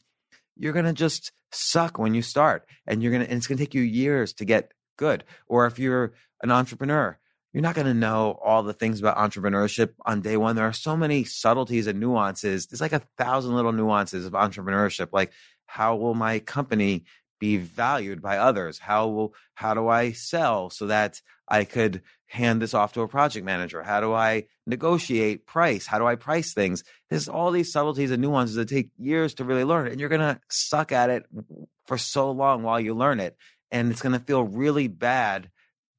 you're going to just suck when you start, and you're gonna and it's going to take you years to get good. Or if you're an entrepreneur, you're not going to know all the things about entrepreneurship on day one. There are so many subtleties and nuances. There's like a thousand little nuances of entrepreneurship. Like, how will my company be valued by others? How will how do I sell so that I could hand this off to a project manager? How do I negotiate price? How do I price things? There's all these subtleties and nuances that take years to really learn, and you're gonna suck at it for so long while you learn it, and it's gonna feel really bad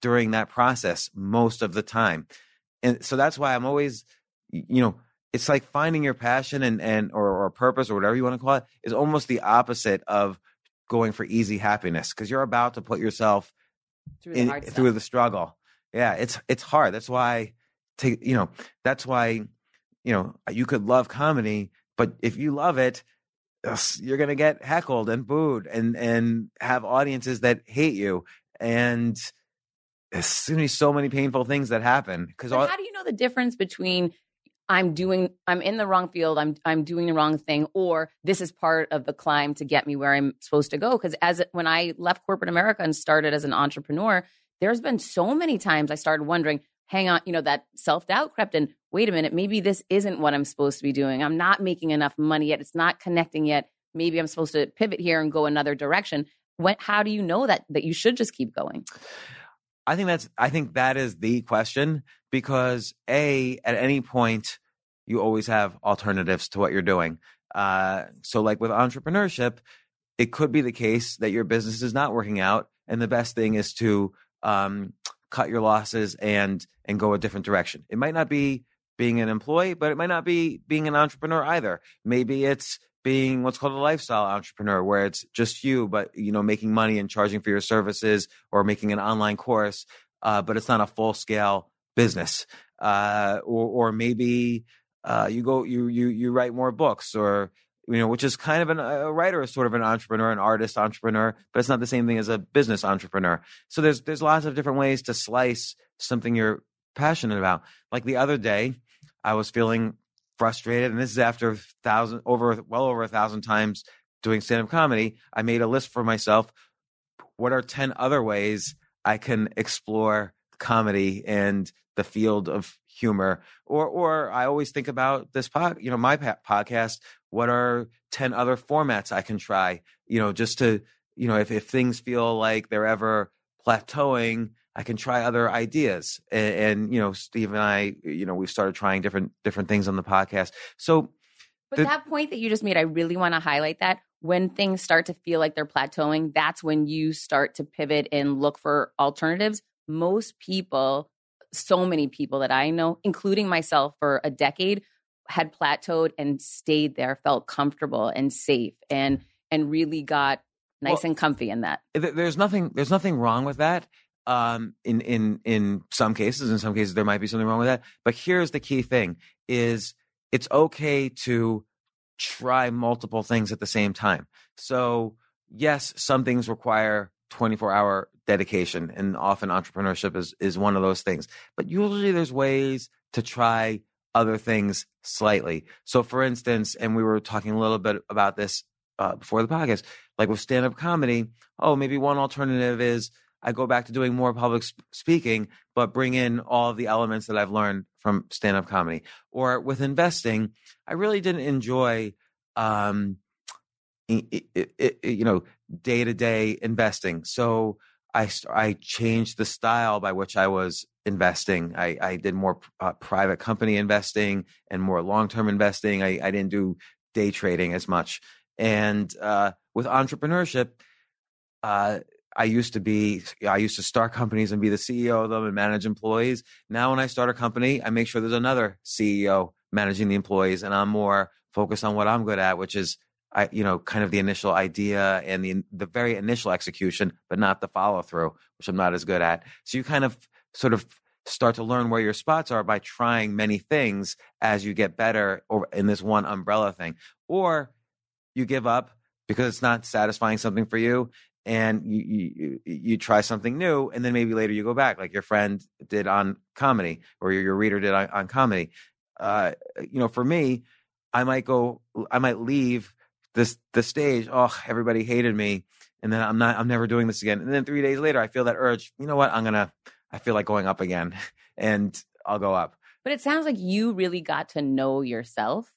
during that process most of the time. And so that's why I'm always, you know, it's like finding your passion and and or, or purpose or whatever you want to call it is almost the opposite of going for easy happiness because you're about to put yourself Through the in, through the struggle. Yeah, it's it's hard. That's why take you know, that's why you know, you could love comedy, but if you love it, you're going to get heckled and booed and and have audiences that hate you and there's going to be so many painful things that happen because But how do you know the difference between I'm doing I'm in the wrong field, I'm I'm doing the wrong thing, or this is part of the climb to get me where I'm supposed to go? Because as when I left corporate America and started as an entrepreneur, there's been so many times I started wondering, hang on, you know, that self doubt crept in. Wait a minute, maybe this isn't what I'm supposed to be doing. I'm not making enough money yet. It's not connecting yet. Maybe I'm supposed to pivot here and go another direction. When, how do you know that that you should just keep going? I think that's I think that is the question because a at any point you always have alternatives to what you're doing. Uh, so like with entrepreneurship, it could be the case that your business is not working out, and the best thing is to um, cut your losses and and go a different direction. It might not be being an employee, but it might not be being an entrepreneur either. Maybe it's being what's called a lifestyle entrepreneur where it's just you but you know making money and charging for your services or making an online course uh, but it's not a full scale business uh, or or maybe uh, you go you you you write more books or you know which is kind of an, a writer sort of an entrepreneur an artist entrepreneur but it's not the same thing as a business entrepreneur. So there's there's lots of different ways to slice something you're passionate about. Like the other day i was feeling frustrated and this is after thousand over well over a thousand times doing stand-up comedy i made a list for myself what are 10 other ways i can explore comedy and the field of humor? Or or i always think about this pod you know my podcast what are 10 other formats i can try you know just to you know if, if things feel like they're ever plateauing I can try other ideas. And, and, you know, Steve and I, you know, we've started trying different different things on the podcast. So, But The- that point that you just made, I really want to highlight that. When things start to feel like they're plateauing, that's when you start to pivot and look for alternatives. Most people, so many people that I know, including myself for a decade, had plateaued and stayed there, felt comfortable and safe and and really got nice Well- and comfy in that. there's nothing there's nothing wrong with that um in in in some cases in some cases there might be something wrong with that but here's the key thing is it's okay to try multiple things at the same time so yes some things require 24 hour dedication and often entrepreneurship is is one of those things but usually there's ways to try other things slightly. So for instance and we were talking a little bit about this uh, before the podcast like with stand-up comedy oh maybe one alternative is i go back to doing more public sp- speaking but bring in all the elements that i've learned from stand-up comedy. Or with investing i really didn't enjoy um i- i- i- i- you know day-to-day investing. So i i changed the style by which i was investing. I i did more uh, private company investing and more long-term investing. I i didn't do day trading as much. And uh with entrepreneurship uh I used to be, I used to start companies and be the CEO of them and manage employees. Now, when I start a company, I make sure there's another CEO managing the employees, and I'm more focused on what I'm good at, which is, I, you know, kind of the initial idea and the the very initial execution, but not the follow through, which I'm not as good at. So you kind of sort of start to learn where your spots are by trying many things as you get better or in this one umbrella thing, or you give up because it's not satisfying something for you and you, you you try something new and then maybe later you go back like your friend did on comedy or your, your reader did on, on comedy uh you know for me i might go i might leave this the stage oh everybody hated me and then i'm not i'm never doing this again and then three days later i feel that urge you know what i'm gonna i feel like going up again and i'll go up But it sounds like you really got to know yourself.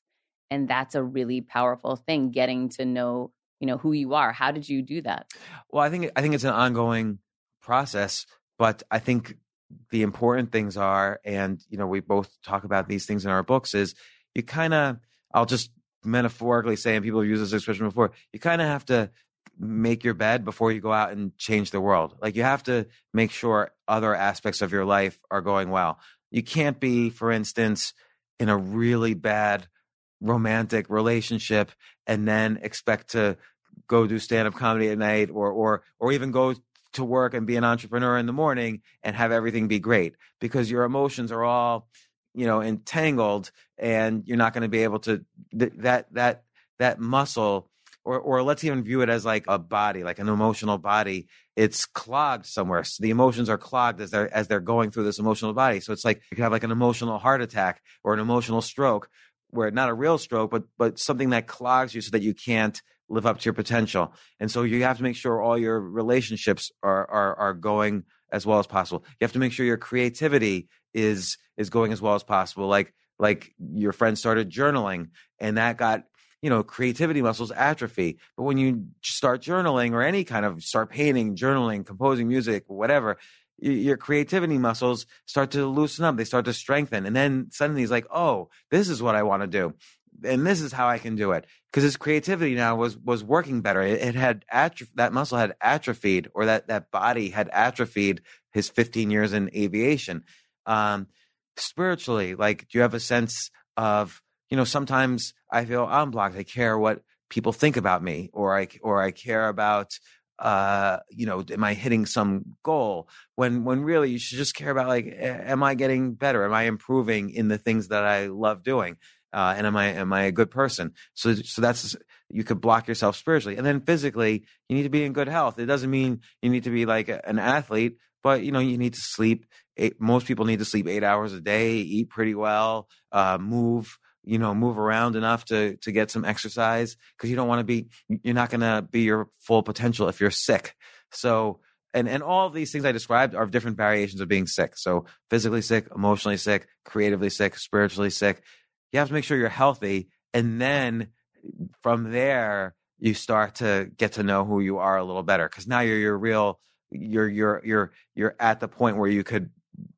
And that's a really powerful thing, getting to know, you know, who you are. How did you do that? Well, I think I think it's an ongoing process, but I think the important things are, and you know, we both talk about these things in our books. Is you kind of, I'll just metaphorically saying people have used this expression before, you kind of have to make your bed before you go out and change the world. Like you have to make sure other aspects of your life are going well. You can't be, for instance, in a really bad romantic relationship and then expect to go do stand up comedy at night or or or even go to work and be an entrepreneur in the morning and have everything be great because your emotions are all you know entangled and you're not going to be able to th- that that that muscle or or let's even view it as like a body like an emotional body. It's clogged somewhere. So the emotions are clogged as they're as they're going through this emotional body. So it's like you can have like an emotional heart attack or an emotional stroke where not a real stroke but but something that clogs you so that you can't live up to your potential. And so you have to make sure all your relationships are are are going as well as possible. You have to make sure your creativity is is going as well as possible. Like like your friend started journaling and that got you know creativity muscles atrophy. But when you start journaling or any kind of start painting journaling composing music whatever your creativity muscles start to loosen up. They start to strengthen. And then suddenly he's like oh this is what i want to do and this is how i can do it because his creativity now was was working better. It, it had atroph- that muscle had atrophied or that that body had atrophied his 15 years in aviation. Um spiritually like do you have a sense of you know sometimes i feel i'm blocked. I care what people think about me or i or i care about uh you know am i hitting some goal? When when really you should just care about like am i getting better? Am i improving in the things that i love doing uh and am i am i a good person? So so that's you could block yourself spiritually. And then physically you need to be in good health. It doesn't mean you need to be like an athlete but you know you need to sleep eight, most people need to sleep eight hours a day eat pretty well uh move you know move around enough to to get some exercise because you don't want to be you're not going to be your full potential if you're sick. So and and all of these things i described are different variations of being sick. So physically sick emotionally sick creatively sick spiritually sick you have to make sure you're healthy and then from there you start to get to know who you are a little better because now you're your real you're you're you're you're at the point where you could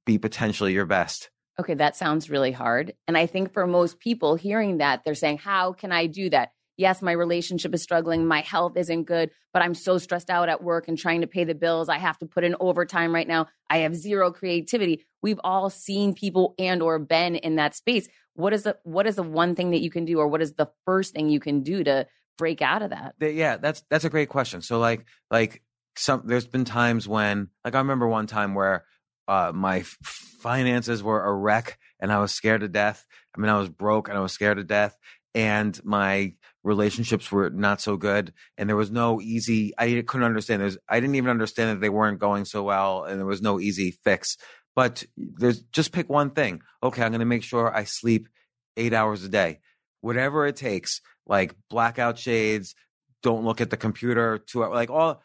be potentially your best. Okay, that sounds really hard. And I think for most people hearing that, they're saying, How can I do that? Yes, my relationship is struggling. My health isn't good, but I'm so stressed out at work and trying to pay the bills. I have to put in overtime right now. I have zero creativity. We've all seen people and or been in that space. What is the what is the one thing that you can do or what is the first thing you can do to break out of that? Yeah, that's that's a great question. So like like some there's been times when like I remember one time where uh, my finances were a wreck and I was scared to death. I mean, I was broke and I was scared to death and my relationships were not so good and there was no easy i couldn't understand there's i didn't even understand that they weren't going so well and there was no easy fix but there's just pick one thing okay i'm going to make sure i sleep eight hours a day whatever it takes like blackout shades don't look at the computer too like all,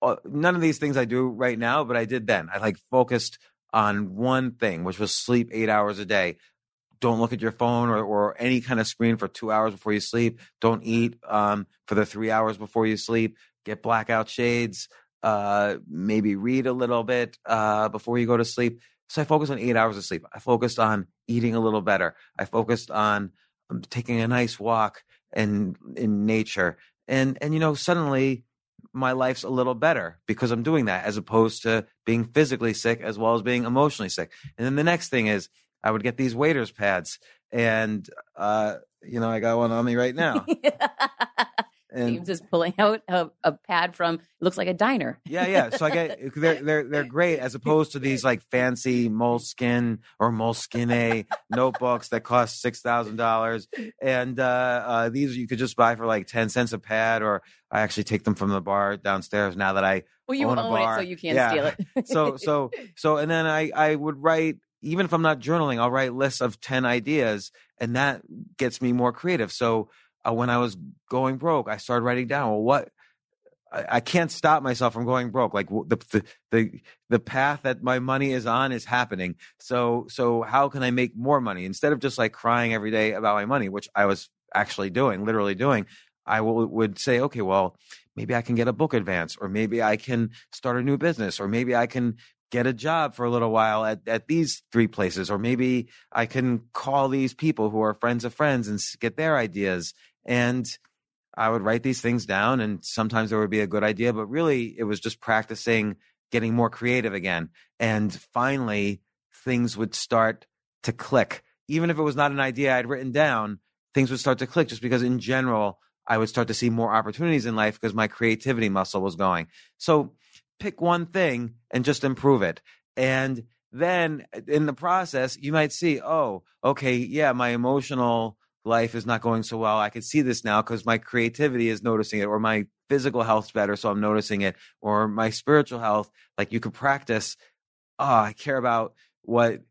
all none of these things i do right now but i did then i like focused on one thing which was sleep eight hours a day don't look at your phone or, or any kind of screen for two hours before you sleep. Don't eat um, for the three hours before you sleep. Get blackout shades. Uh, maybe read a little bit uh, before you go to sleep. So I focused on eight hours of sleep. I focused on eating a little better. I focused on um, taking a nice walk and in nature. And and you know suddenly my life's a little better because I'm doing that as opposed to being physically sick as well as being emotionally sick. And then the next thing is I would get these waiters pads, and uh, you know, I got one on me right now. And, James is pulling out a, a, pad from looks like a diner. yeah, yeah. So I get they're they're they're great as opposed to these like fancy moleskin or moleskine notebooks that cost six thousand dollars, and uh, uh, these you could just buy for like ten cents a pad. Or I actually take them from the bar downstairs now that I well you own, own it, so you can't yeah. steal it. so so so, and then I I would write even if I'm not journaling, I'll write lists of 10 ideas and that gets me more creative. So uh, when I was going broke, I started writing down, well, what, I, I can't stop myself from going broke. Like the, the, the, the path that my money is on is happening. So, so how can I make more money instead of just like crying every day about my money, which I was actually doing, literally doing. I would say, okay, well, maybe I can get a book advance, or maybe I can start a new business, or maybe I can get a job for a little while at, at these three places, or maybe I can call these people who are friends of friends and get their ideas. And I would write these things down, and sometimes there would be a good idea, but really it was just practicing getting more creative again. And finally, things would start to click. Even if it was not an idea I'd written down, things would start to click just because in general, I would start to see more opportunities in life because my creativity muscle was going. So pick one thing and just improve it. And then in the process, you might see, oh, okay, yeah, my emotional life is not going so well. I can see this now because my creativity is noticing it, or my physical health's better, so I'm noticing it, or my spiritual health. Like you could practice, oh, I care about what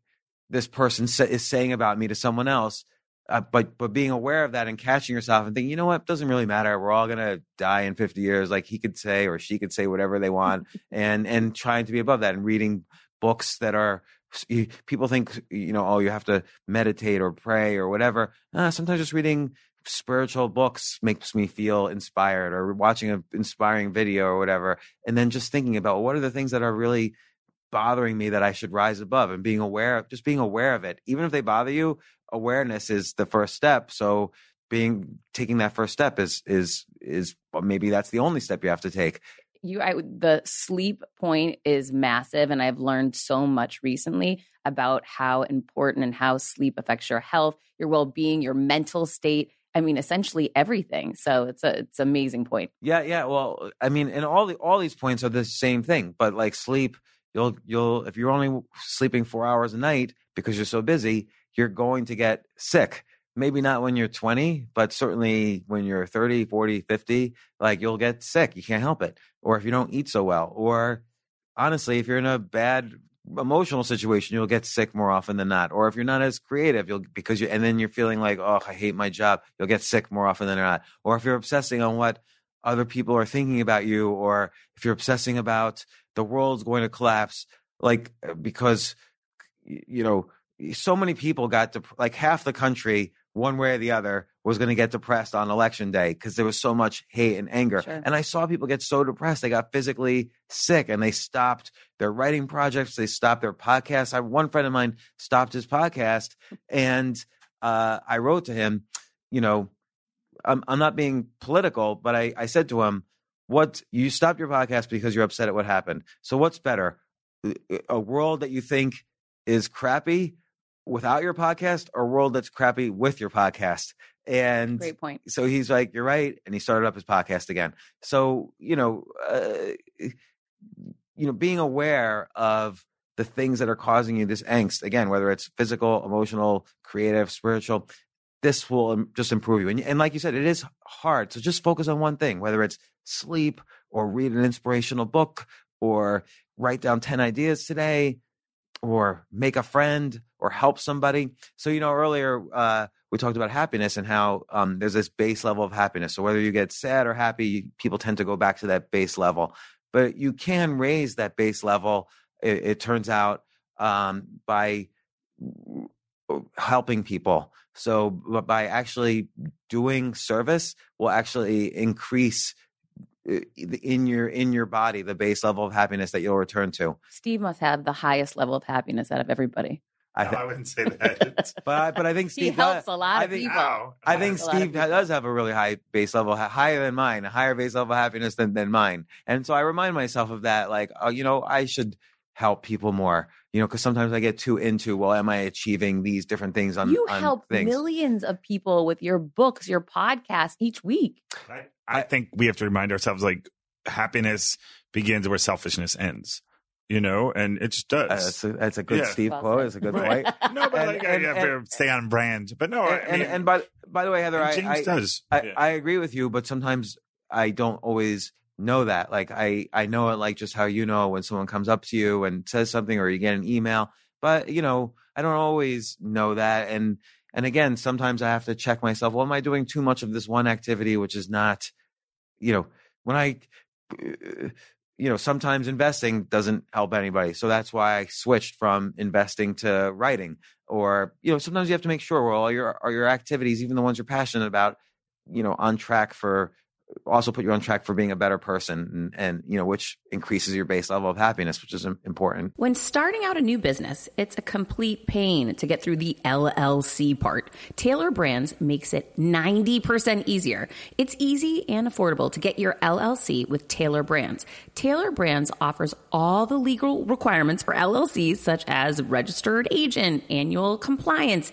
this person is saying about me to someone else. Uh, but but being aware of that and catching yourself and thinking, you know what, doesn't really matter. We're all gonna die in 50 years. Like he could say or she could say whatever they want, and and trying to be above that and reading books that are people think you know oh you have to meditate or pray or whatever. Uh, sometimes just reading spiritual books makes me feel inspired or watching an inspiring video or whatever and then just thinking about what are the things that are really bothering me that I should rise above and being aware of just being aware of it even if they bother you awareness is the first step. So being taking that first step is is is maybe that's the only step you have to take. You, I, the sleep point is massive, and I've learned so much recently about how important and how sleep affects your health, your well being, your mental state. I mean, essentially everything. So it's a it's amazing point. Yeah, yeah. Well, I mean, and all the all these points are the same thing, but like sleep, you'll you'll if you're only sleeping four hours a night because you're so busy, you're going to get sick. Maybe not when you're 20, but certainly when you're 30, 40, 50, like you'll get sick. You can't help it. Or if you don't eat so well, or honestly, if you're in a bad emotional situation, you'll get sick more often than not. Or if you're not as creative, you'll because you and then you're feeling like, oh, I hate my job, you'll get sick more often than not. Or if you're obsessing on what other people are thinking about you, or if you're obsessing about the world's going to collapse, like because you know so many people got to like half the country one way or the other was going to get depressed on election day because there was so much hate and anger. Sure. And I saw people get so depressed, they got physically sick and they stopped their writing projects, they stopped their podcasts. I one friend of mine stopped his podcast and uh, I wrote to him, you know, I'm, I'm not being political, but I, I said to him, what you stopped your podcast because you're upset at what happened. So what's better? A world that you think is crappy without your podcast or a world that's crappy with your podcast? And Great point. so he's like, "You're right," and he started up his podcast again. So you know, uh, you know, being aware of the things that are causing you this angst again, whether it's physical, emotional, creative, spiritual, this will just improve you. And, and like you said, it is hard. So just focus on one thing, whether it's sleep or read an inspirational book or write down 10 ideas today or make a friend or help somebody. So, you know, earlier uh, we talked about happiness and how um, there's this base level of happiness. So, whether you get sad or happy, people tend to go back to that base level. But you can raise that base level, it, it turns out, um, by helping people. So, by actually doing service, will actually increase Uh, in your in your body the base level of happiness that you'll return to. Steve must have the highest level of happiness out of everybody. I No, I wouldn't say that. but I, but I think He Steve helps does- a lot I of think- people. Wow. I think A lot of Steve does have a really high base level, higher than mine, a higher base level of happiness than, than mine. And so I remind myself of that, like, oh, you know, I should help people more, you know, because sometimes I get too into, well, am I achieving these different things on, you on help things? millions of people with your books, your podcast each week. I, I think we have to remind ourselves like happiness begins where selfishness ends, you know, and it just does. Uh, that's, a, that's a good Yeah. Steve Well quote. It's a good Right. point. no, but And- like, and- I have and- to stay on brand. But no, and, and, mean, and by, by the way, Heather, I, I, does. I, Yeah. I agree with you, but sometimes I don't always know that. Like I, I know it like just how you know when someone comes up to you and says something or you get an email, but you know, I don't always know that. And, and again, sometimes I have to check myself. Well, am I doing too much of this one activity, which is not, you know, when I, uh, you know, sometimes investing doesn't help anybody. So that's why I switched from investing to writing. Or, you know, sometimes you have to make sure well, all your are your activities, even the ones you're passionate about, you know, on track for also put you on track for being a better person and, and you know, which increases your base level of happiness, which is important. When starting out a new business, it's a complete pain to get through the LLC part. Tailor Brands makes it 90% easier. It's easy and affordable to get your LLC with Tailor Brands. Tailor Brands offers all the legal requirements for LLCs, such as registered agent, annual compliance,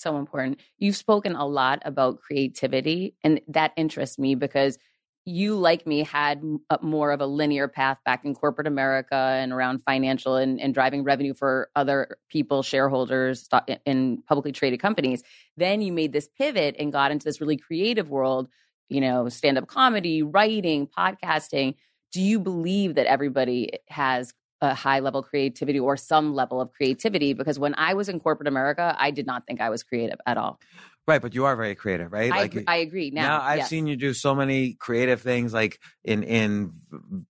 so important. You've spoken a lot about creativity, and that interests me because you, like me, had more of a linear path back in corporate America and around financial and, and driving revenue for other people, shareholders in publicly traded companies. Then you made this pivot and got into this really creative world, you know, stand up comedy, writing, podcasting. Do you believe that everybody has a high level creativity or some level of creativity because when I was in corporate America, I did not think I was creative at all. Right, but you are very creative, right? I, like, I agree. Now, now I've yes. seen you do so many creative things, like in in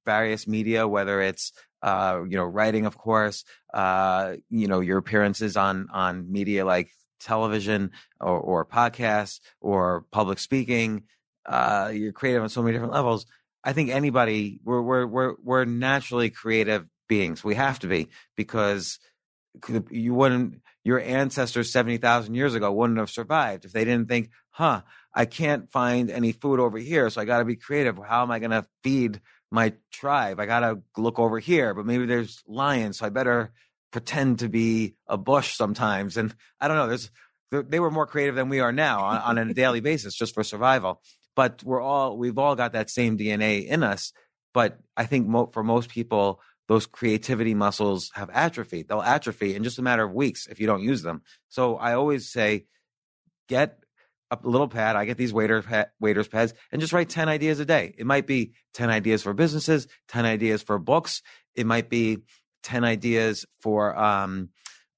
various media, whether it's uh, you know writing, of course, uh, you know your appearances on on media like television or, or podcasts or public speaking. Uh, you're creative on so many different levels. I think anybody we're we're we're we're naturally creative beings. We have to be because you wouldn't your ancestors 70,000 years ago wouldn't have survived if they didn't think, "Huh, I can't find any food over here, so I got to be creative. How am I going to feed my tribe? I got to look over here, but maybe there's lions, so I better pretend to be a bush sometimes." And I don't know, there's they were more creative than we are now on, on a daily basis just for survival. But we're all we've all got that same DNA in us. But I think mo- for most people, those creativity muscles have atrophied. They'll atrophy in just a matter of weeks if you don't use them. So I always say, get a little pad. I get these waiter waiters pads and just write 10 ideas a day. It might be 10 ideas for businesses, 10 ideas for books. It might be 10 ideas for um,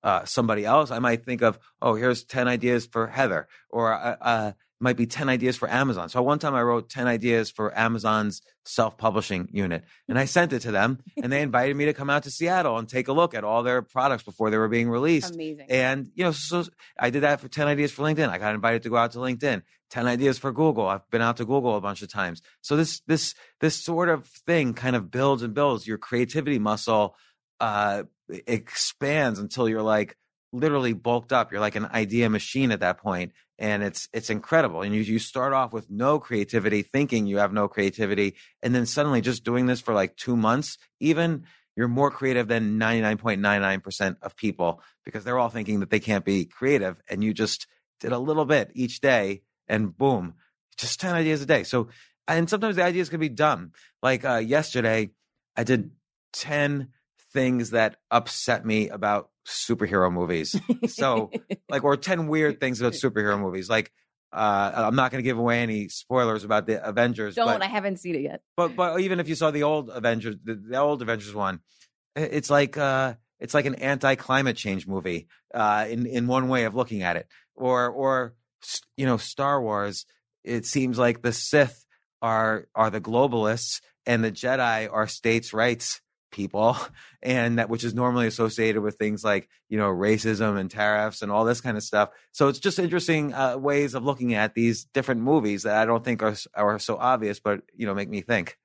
uh, somebody else. I might think of, oh, here's 10 ideas for Heather or uh, uh, might be 10 ideas for Amazon. So one time I wrote 10 ideas for Amazon's self-publishing unit and I sent it to them and they invited me to come out to Seattle and take a look at all their products before they were being released. Amazing. And you know, so I did that for 10 ideas for LinkedIn. I got invited to go out to LinkedIn. 10 ideas for Google. I've been out to Google a bunch of times. So this this this sort of thing kind of builds and builds your creativity muscle uh expands until you're like literally bulked up. You're like an idea machine at that point and it's it's incredible. And you you start off with no creativity, thinking you have no creativity, and then suddenly just doing this for like two months, even you're more creative than 99.99% of people because they're all thinking that they can't be creative, and you just did a little bit each day, and boom, just 10 ideas a day. So, and sometimes the ideas can be dumb. Like uh, yesterday, I did 10 things that upset me about superhero movies. So, like, or 10 weird things about superhero movies. Like, uh, I'm not going to give away any spoilers about the Avengers. Don't. But, I haven't seen it yet. But but even if you saw the old Avengers, the, the old Avengers one, it's like uh, it's like an anti-climate change movie. Uh, in in one way of looking at it, or or you know, Star Wars. It seems like the Sith are are the globalists and the Jedi are states' rights people and that which is normally associated with things like you know racism and tariffs and all this kind of stuff. So it's just interesting uh, ways of looking at these different movies that i don't think are, are so obvious but you know make me think.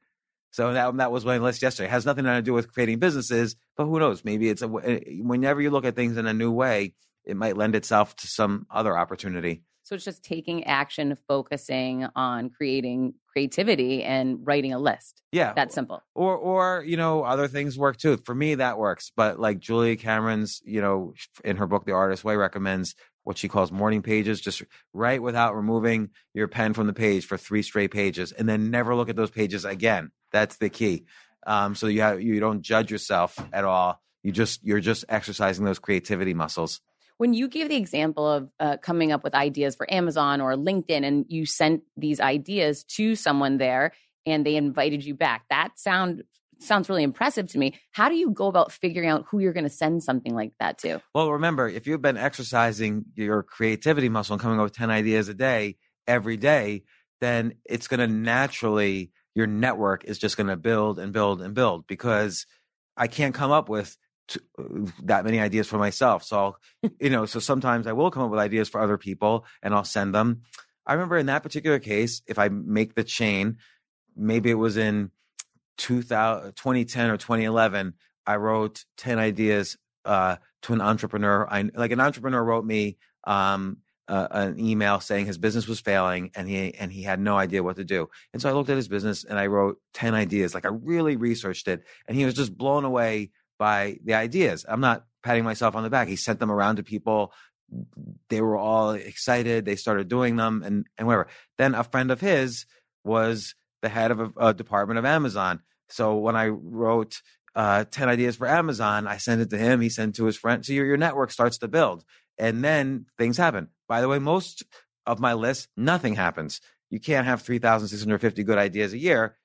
So that, that was my list yesterday. It has nothing to do with creating businesses but who knows? Maybe it's a whenever you look at things in a new way it might lend itself to some other opportunity. So it's just taking action, focusing on creating creativity and writing a list. Yeah. That's simple. or or you know other things work too for me that works but like Julia Cameron's you know in her book the artist way recommends what she calls morning pages just write without removing your pen from the page for three straight pages and then never look at those pages again that's the key um, so you have you don't judge yourself at all you just you're just exercising those creativity muscles When you gave the example of uh, coming up with ideas for Amazon or LinkedIn and you sent these ideas to someone there and they invited you back, that sound sounds really impressive to me. How do you go about figuring out who you're going to send something like that to? Well, remember, if you've been exercising your creativity muscle and coming up with 10 ideas a day every day, then it's going to naturally, your network is just going to build and build and build because I can't come up with t- that many ideas for myself. So, I'll, you know, so sometimes I will come up with ideas for other people and I'll send them. I remember in that particular case, if I make the chain, maybe it was in 2000, 2010 or 2011, I wrote 10 ideas uh, to an entrepreneur. I like an entrepreneur wrote me um, uh, an email saying his business was failing and he and he had no idea what to do. And so I looked at his business and I wrote 10 ideas. Like I really researched it and he was just blown away by the ideas. I'm not patting myself on the back. He sent them around to people. They were all excited. They started doing them and and whatever. Then a friend of his was the head of a, a department of Amazon. So when I wrote uh, 10 ideas for Amazon, I sent it to him. He sent it to his friend. So your, your network starts to build and then things happen. By the way, most of my list, nothing happens. You can't have 3,650 good ideas a year.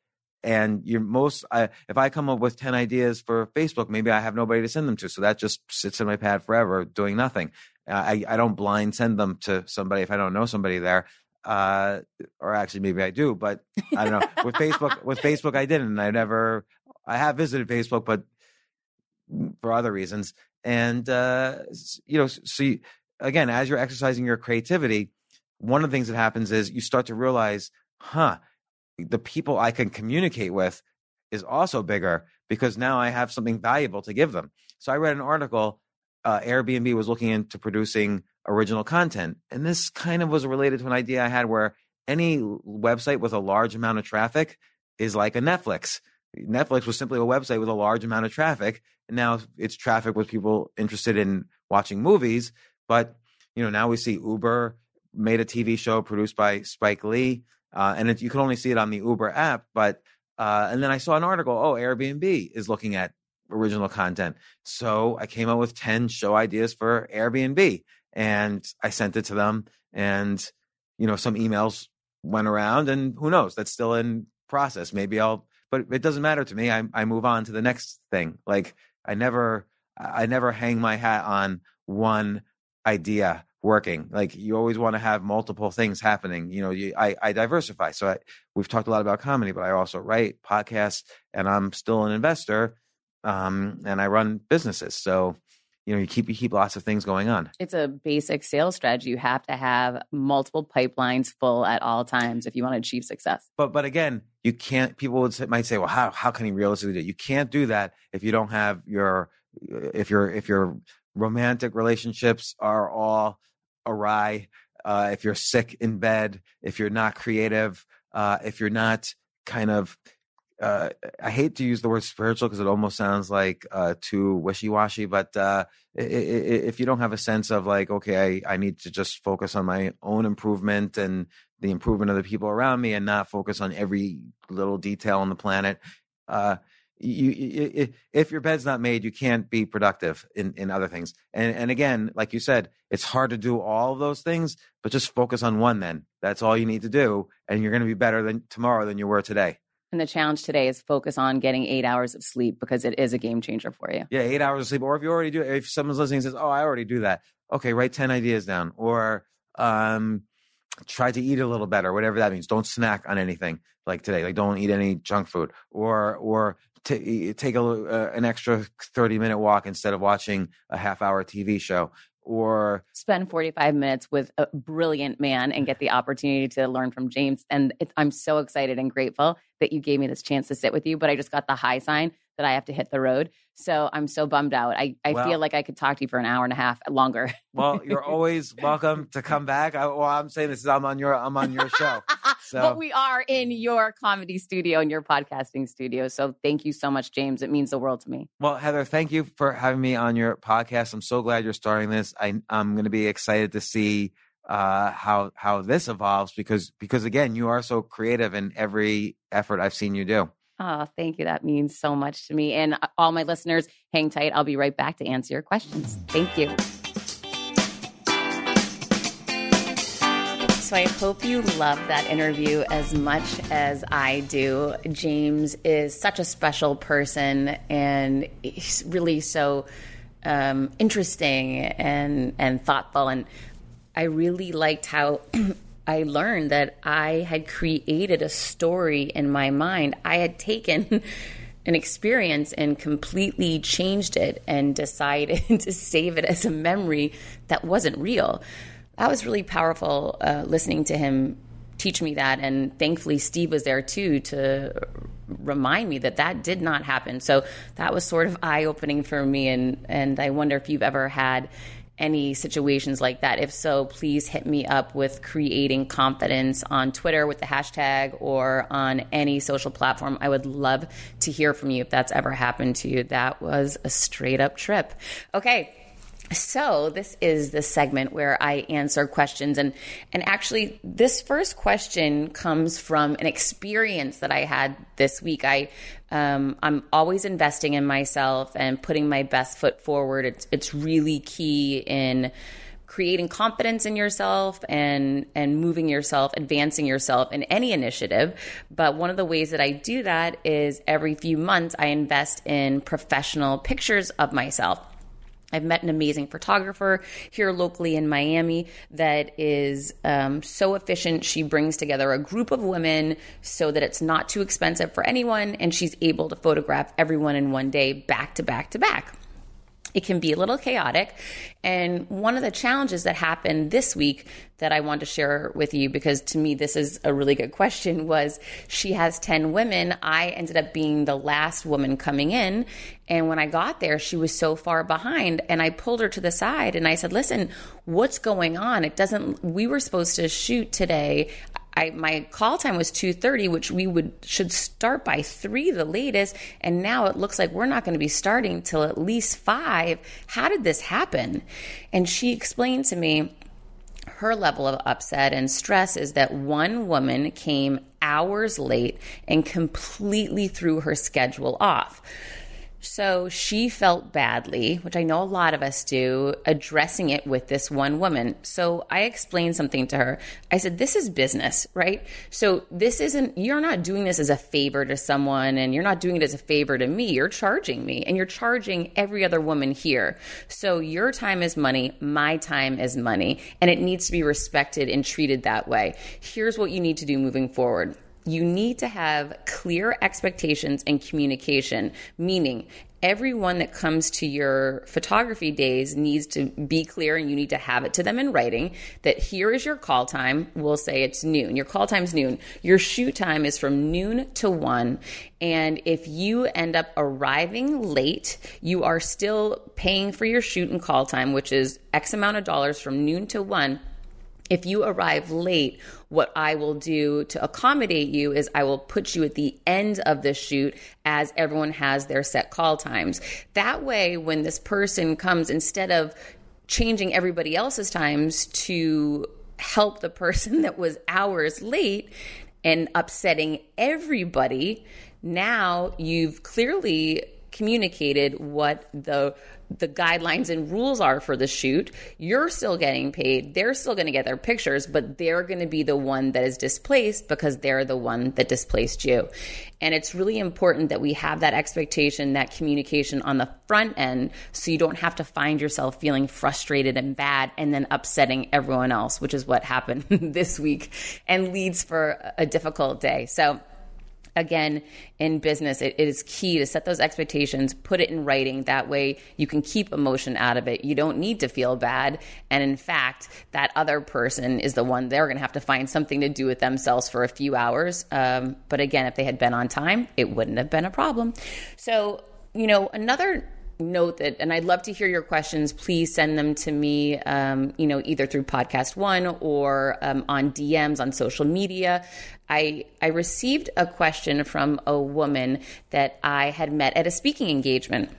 And you're most, I, if I come up with 10 ideas for Facebook, maybe I have nobody to send them to. So that just sits in my pad forever doing nothing. I, I don't blind send them to somebody if I don't know somebody there uh or actually maybe I do, but I don't know. with Facebook with Facebook I didn't. I never I have visited Facebook, but for other reasons. And uh you know, so you, again, as you're exercising your creativity, one of the things that happens is you start to realize, huh, the people I can communicate with is also bigger because now I have something valuable to give them. So I read an article uh, Airbnb was looking into producing original content. And this kind of was related to an idea I had where any website with a large amount of traffic is like a Netflix. Netflix was simply a website with a large amount of traffic. And now it's traffic with people interested in watching movies. But, you know, now we see Uber made a TV show produced by Spike Lee. Uh, and it, you can only see it on the Uber app. But, uh, and then I saw an article, oh, Airbnb is looking at original content. So I came up with 10 show ideas for Airbnb and I sent it to them and you know some emails went around and who knows that's still in process maybe I'll but it doesn't matter to me I I move on to the next thing like I never I never hang my hat on one idea working. Like you always want to have multiple things happening you know you, I I diversify. So I, we've talked a lot about comedy but I also write podcasts and I'm still an investor um and I run businesses. So you know you keep you keep lots of things going on. It's a basic sales strategy. You have to have multiple pipelines full at all times if you want to achieve success. but but again you can't people would say, might say well how how can he realistically do it? You can't do that if you don't have your if your if your romantic relationships are all awry uh if you're sick in bed if you're not creative uh if you're not kind of uh, I hate to use the word spiritual because it almost sounds like uh, too wishy washy. But uh, if you don't have a sense of like, okay, I, I need to just focus on my own improvement and the improvement of the people around me, and not focus on every little detail on the planet. You, if your bed's not made, you can't be productive in, in other things. And and again, like you said, it's hard to do all of those things, but just focus on one. Then that's all you need to do, and you're going to be better than tomorrow than you were today. And the challenge today is focus on getting eight hours of sleep because it is a game changer for you. Yeah, eight hours of sleep. Or if you already do, if someone's listening and says, "Oh, I already do that," okay, write ten ideas down. Or um, try to eat a little better, whatever that means. Don't snack on anything like today. Like don't eat any junk food. Or or t- take a uh, an extra thirty minute walk instead of watching a half hour TV show. Or Spend 45 minutes with a brilliant man and get the opportunity to learn from James. And I'm so excited and grateful that you gave me this chance to sit with you. But I just got the high sign that I have to hit the road. So I'm so bummed out. I, I Well- feel like I could talk to you for an hour and a half longer. Well, you're always welcome to come back. I, well, I'm saying this is I'm on your I'm on your show. So but we are in your comedy studio and your podcasting studio. So thank you so much, James. It means the world to me. Well, Heather, thank you for having me on your podcast. I'm so glad you're starting this. I, I'm going to be excited to see uh, how how this evolves because because again, you are so creative in every effort I've seen you do. Oh, thank you. That means so much to me. And uh, all my listeners, hang tight. I'll be right back to answer your questions. Thank you. So I hope you love that interview as much as I do. James is such a special person and he's really so um, interesting and and thoughtful. And I really liked how I learned that I had created a story in my mind. I had taken an experience and completely changed it and decided to save it as a memory that wasn't real. That was really powerful uh, listening to him teach me that. And thankfully, Steve was there too to remind me that that did not happen. So that was sort of eye opening for me. And, and I wonder if you've ever had any situations like that. If so, please hit me up with creating confidence on Twitter with the hashtag or on any social platform. I would love to hear from you if that's ever happened to you. That was a straight up trip. Okay. So this is the segment where I answer questions and and actually this first question comes from an experience that I had this week. I um, I'm always investing in myself and putting my best foot forward. It's it's really key in creating confidence in yourself and and moving yourself advancing yourself in any initiative but one of the ways that I do that is every few months I invest in professional pictures of myself I've met an amazing photographer here locally in Miami that is um, so efficient. She brings together a group of women so that it's not too expensive for anyone, and she's able to photograph everyone in one day, back to back to back it can be a little chaotic. And one of the challenges that happened this week that I want to share with you, because to me, this is a really good question, was she has 10 women. I ended up being the last woman coming in. And when I got there, she was so far behind. And I pulled her to the side and I said, Listen, what's going on? It doesn't, we were supposed to shoot today. I, my call time was 2:30 which we would should start by 3 the latest. And now it looks like we're not going to be starting till at least 5 how did this happen? And she explained to me her level of upset and stress is that one woman came hours late and completely threw her schedule off so she felt badly, which I know a lot of us do, addressing it with this one woman. So I explained something to her. I said, This is business, right? So this isn't, you're not doing this as a favor to someone and you're not doing it as a favor to me. You're charging me and you're charging every other woman here. So your time is money, my time is money, and it needs to be respected and treated that way. Here's what you need to do moving forward you need to have clear expectations and communication, meaning everyone that comes to your photography days needs to be clear and you need to have it to them in writing that here is your call time. We'll say it's noon. Your call time's noon. Your shoot time is from noon to one. And if you end up arriving late, you are still paying for your shoot and call time, which is X amount of dollars from noon to one if you arrive late, what I will do to accommodate you is I will put you at the end of the shoot as everyone has their set call times. That way, when this person comes, instead of changing everybody else's times to help the person that was hours late and upsetting everybody, now you've clearly communicated what the the guidelines and rules are for the shoot. You're still getting paid. They're still going to get their pictures, but they're going to be the one that is displaced because they're the one that displaced you. And it's really important that we have that expectation, that communication on the front end so you don't have to find yourself feeling frustrated and bad and then upsetting everyone else, which is what happened this week and leads for a difficult day. So, again in business it, it is key to set those expectations put it in writing. That way you can keep emotion out of it. You don't need to feel bad. And in fact that other person is the one they're going to have to find something to do with themselves for a few hours. Um, but again if they had been on time it wouldn't have been a problem. So you know, another note that, and I'd love to hear your questions. Please send them to me, um, you know, either through Podcast One or um, on DMs on social media. I I received a question from a woman that I had met at a speaking engagement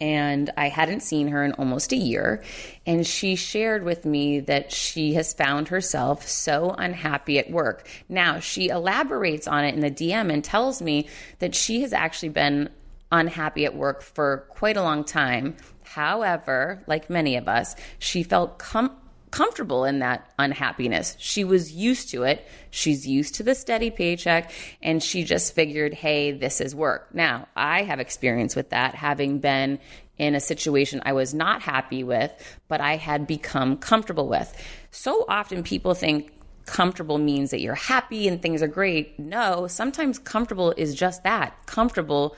and I hadn't seen her in almost a year. And she shared with me that she has found herself so unhappy at work. Now, she elaborates on it in the DM and tells me that she has actually been unhappy at work for quite a long time. However, like many of us, she felt com- comfortable in that unhappiness. She was used to it. She's used to the steady paycheck and she just figured, hey, this is work. Now, I have experience with that, having been in a situation I was not happy with, but I had become comfortable with. So often people think comfortable means that you're happy and things are great. No, sometimes comfortable is just that comfortable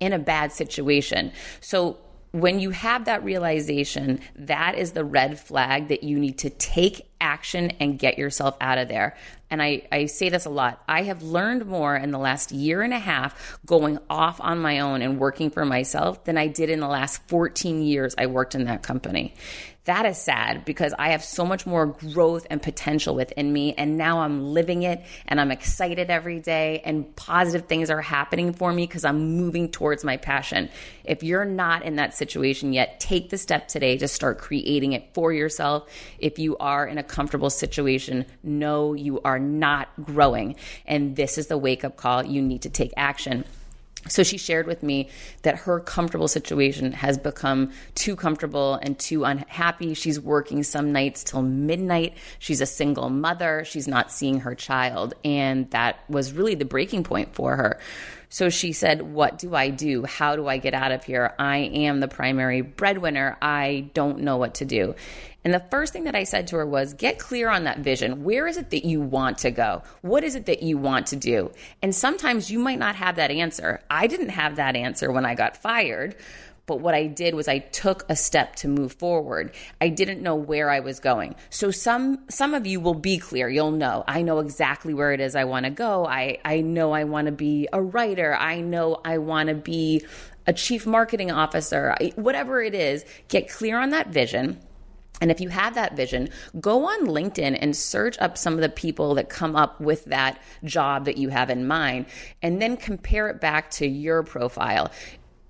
in a bad situation. So when you have that realization, that is the red flag that you need to take action and get yourself out of there. And I, I say this a lot. I have learned more in the last year and a half going off on my own and working for myself than I did in the last 14 years I worked in that company. That is sad because I have so much more growth and potential within me. And now I'm living it and I'm excited every day and positive things are happening for me because I'm moving towards my passion. If you're not in that situation yet, take the step today to start creating it for yourself. If you are in a comfortable situation, know you are not growing. And this is the wake up call. You need to take action. So she shared with me that her comfortable situation has become too comfortable and too unhappy. She's working some nights till midnight. She's a single mother. She's not seeing her child. And that was really the breaking point for her. So she said, What do I do? How do I get out of here? I am the primary breadwinner. I don't know what to do. And the first thing that I said to her was get clear on that vision. Where is it that you want to go? What is it that you want to do? And sometimes you might not have that answer. I didn't have that answer when I got fired. But what I did was I took a step to move forward. I didn't know where I was going. So some some of you will be clear. You'll know. I know exactly where it is I want to go. I I know I want to be a writer. I know I want to be a chief marketing officer. Whatever it is, get clear on that vision and if you have that vision, go on LinkedIn and search up some of the people that come up with that job that you have in mind and then compare it back to your profile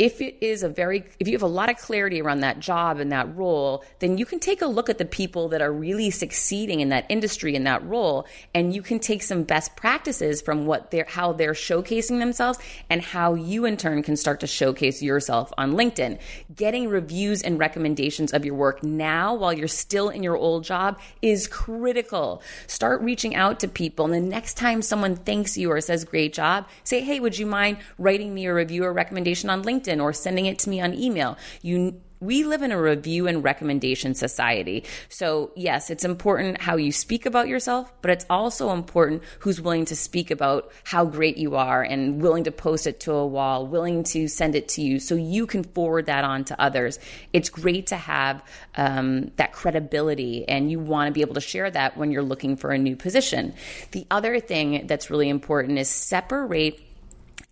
if it is a very if you have a lot of clarity around that job and that role then you can take a look at the people that are really succeeding in that industry in that role and you can take some best practices from what they're how they're showcasing themselves and how you in turn can start to showcase yourself on linkedin. Getting reviews and recommendations of your work now while you're still in your old job is critical. Start reaching out to people and the next time someone thanks you or says great job say hey would you mind writing me a review or recommendation on linkedin LinkedIn or sending it to me on email. You we live in a review and recommendation society. So, yes, it's important how you speak about yourself, but it's also important who's willing to speak about how great you are and willing to post it to a wall, willing to send it to you so you can forward that on to others. It's great to have um, that credibility, and you want to be able to share that when you're looking for a new position. The other thing that's really important is separate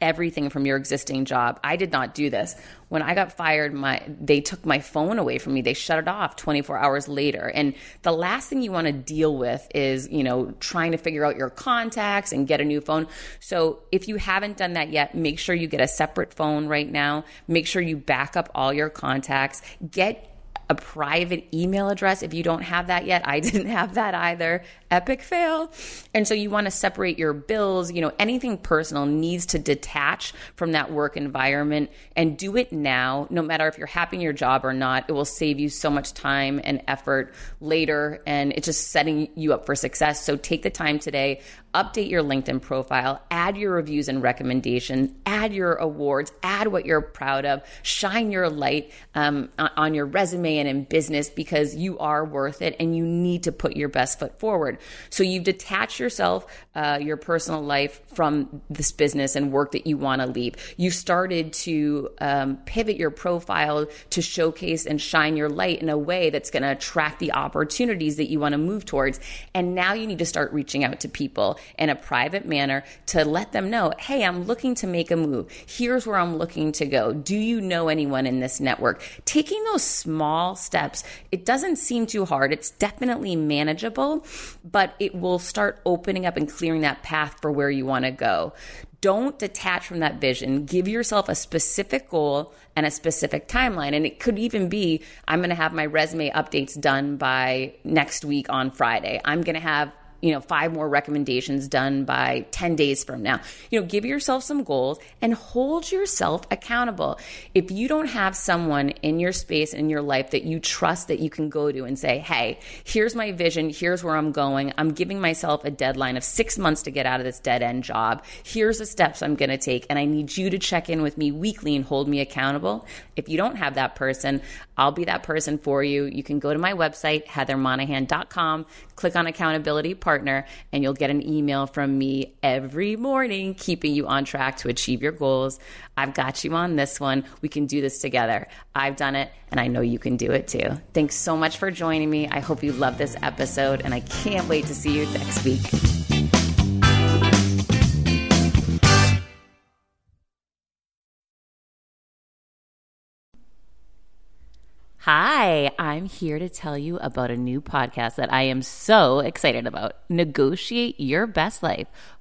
everything from your existing job. I did not do this. When I got fired, my they took my phone away from me. They shut it off 24 hours later. And the last thing you want to deal with is, you know, trying to figure out your contacts and get a new phone. So, if you haven't done that yet, make sure you get a separate phone right now. Make sure you back up all your contacts. Get a private email address if you don't have that yet. I didn't have that either. Epic fail. And so you want to separate your bills, you know, anything personal needs to detach from that work environment and do it now, no matter if you're happy in your job or not. It will save you so much time and effort later and it's just setting you up for success. So take the time today update your LinkedIn profile, add your reviews and recommendations, add your awards, add what you're proud of, shine your light um, on your resume and in business because you are worth it and you need to put your best foot forward. So you've detached yourself, uh, your personal life from this business and work that you want to leave. You started to um, pivot your profile to showcase and shine your light in a way that's going to attract the opportunities that you want to move towards. And now you need to start reaching out to people in a private manner to let them know, hey, I'm looking to make a move. Here's where I'm looking to go. Do you know anyone in this network? Taking those small steps, it doesn't seem too hard. It's definitely manageable, but it will start opening up and clearing that path for where you want to go. Don't detach from that vision. Give yourself a specific goal and a specific timeline. And it could even be I'm going to have my resume updates done by next week on Friday. I'm going to have you know, five more recommendations done by 10 days from now. You know, give yourself some goals and hold yourself accountable. If you don't have someone in your space, in your life that you trust that you can go to and say, hey, here's my vision, here's where I'm going. I'm giving myself a deadline of six months to get out of this dead end job. Here's the steps I'm going to take. And I need you to check in with me weekly and hold me accountable. If you don't have that person, I'll be that person for you. You can go to my website, heathermonahan.com, click on accountability partner, and you'll get an email from me every morning, keeping you on track to achieve your goals. I've got you on this one. We can do this together. I've done it, and I know you can do it too. Thanks so much for joining me. I hope you love this episode, and I can't wait to see you next week. Hi, I'm here to tell you about a new podcast that I am so excited about. Negotiate Your Best Life,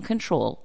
control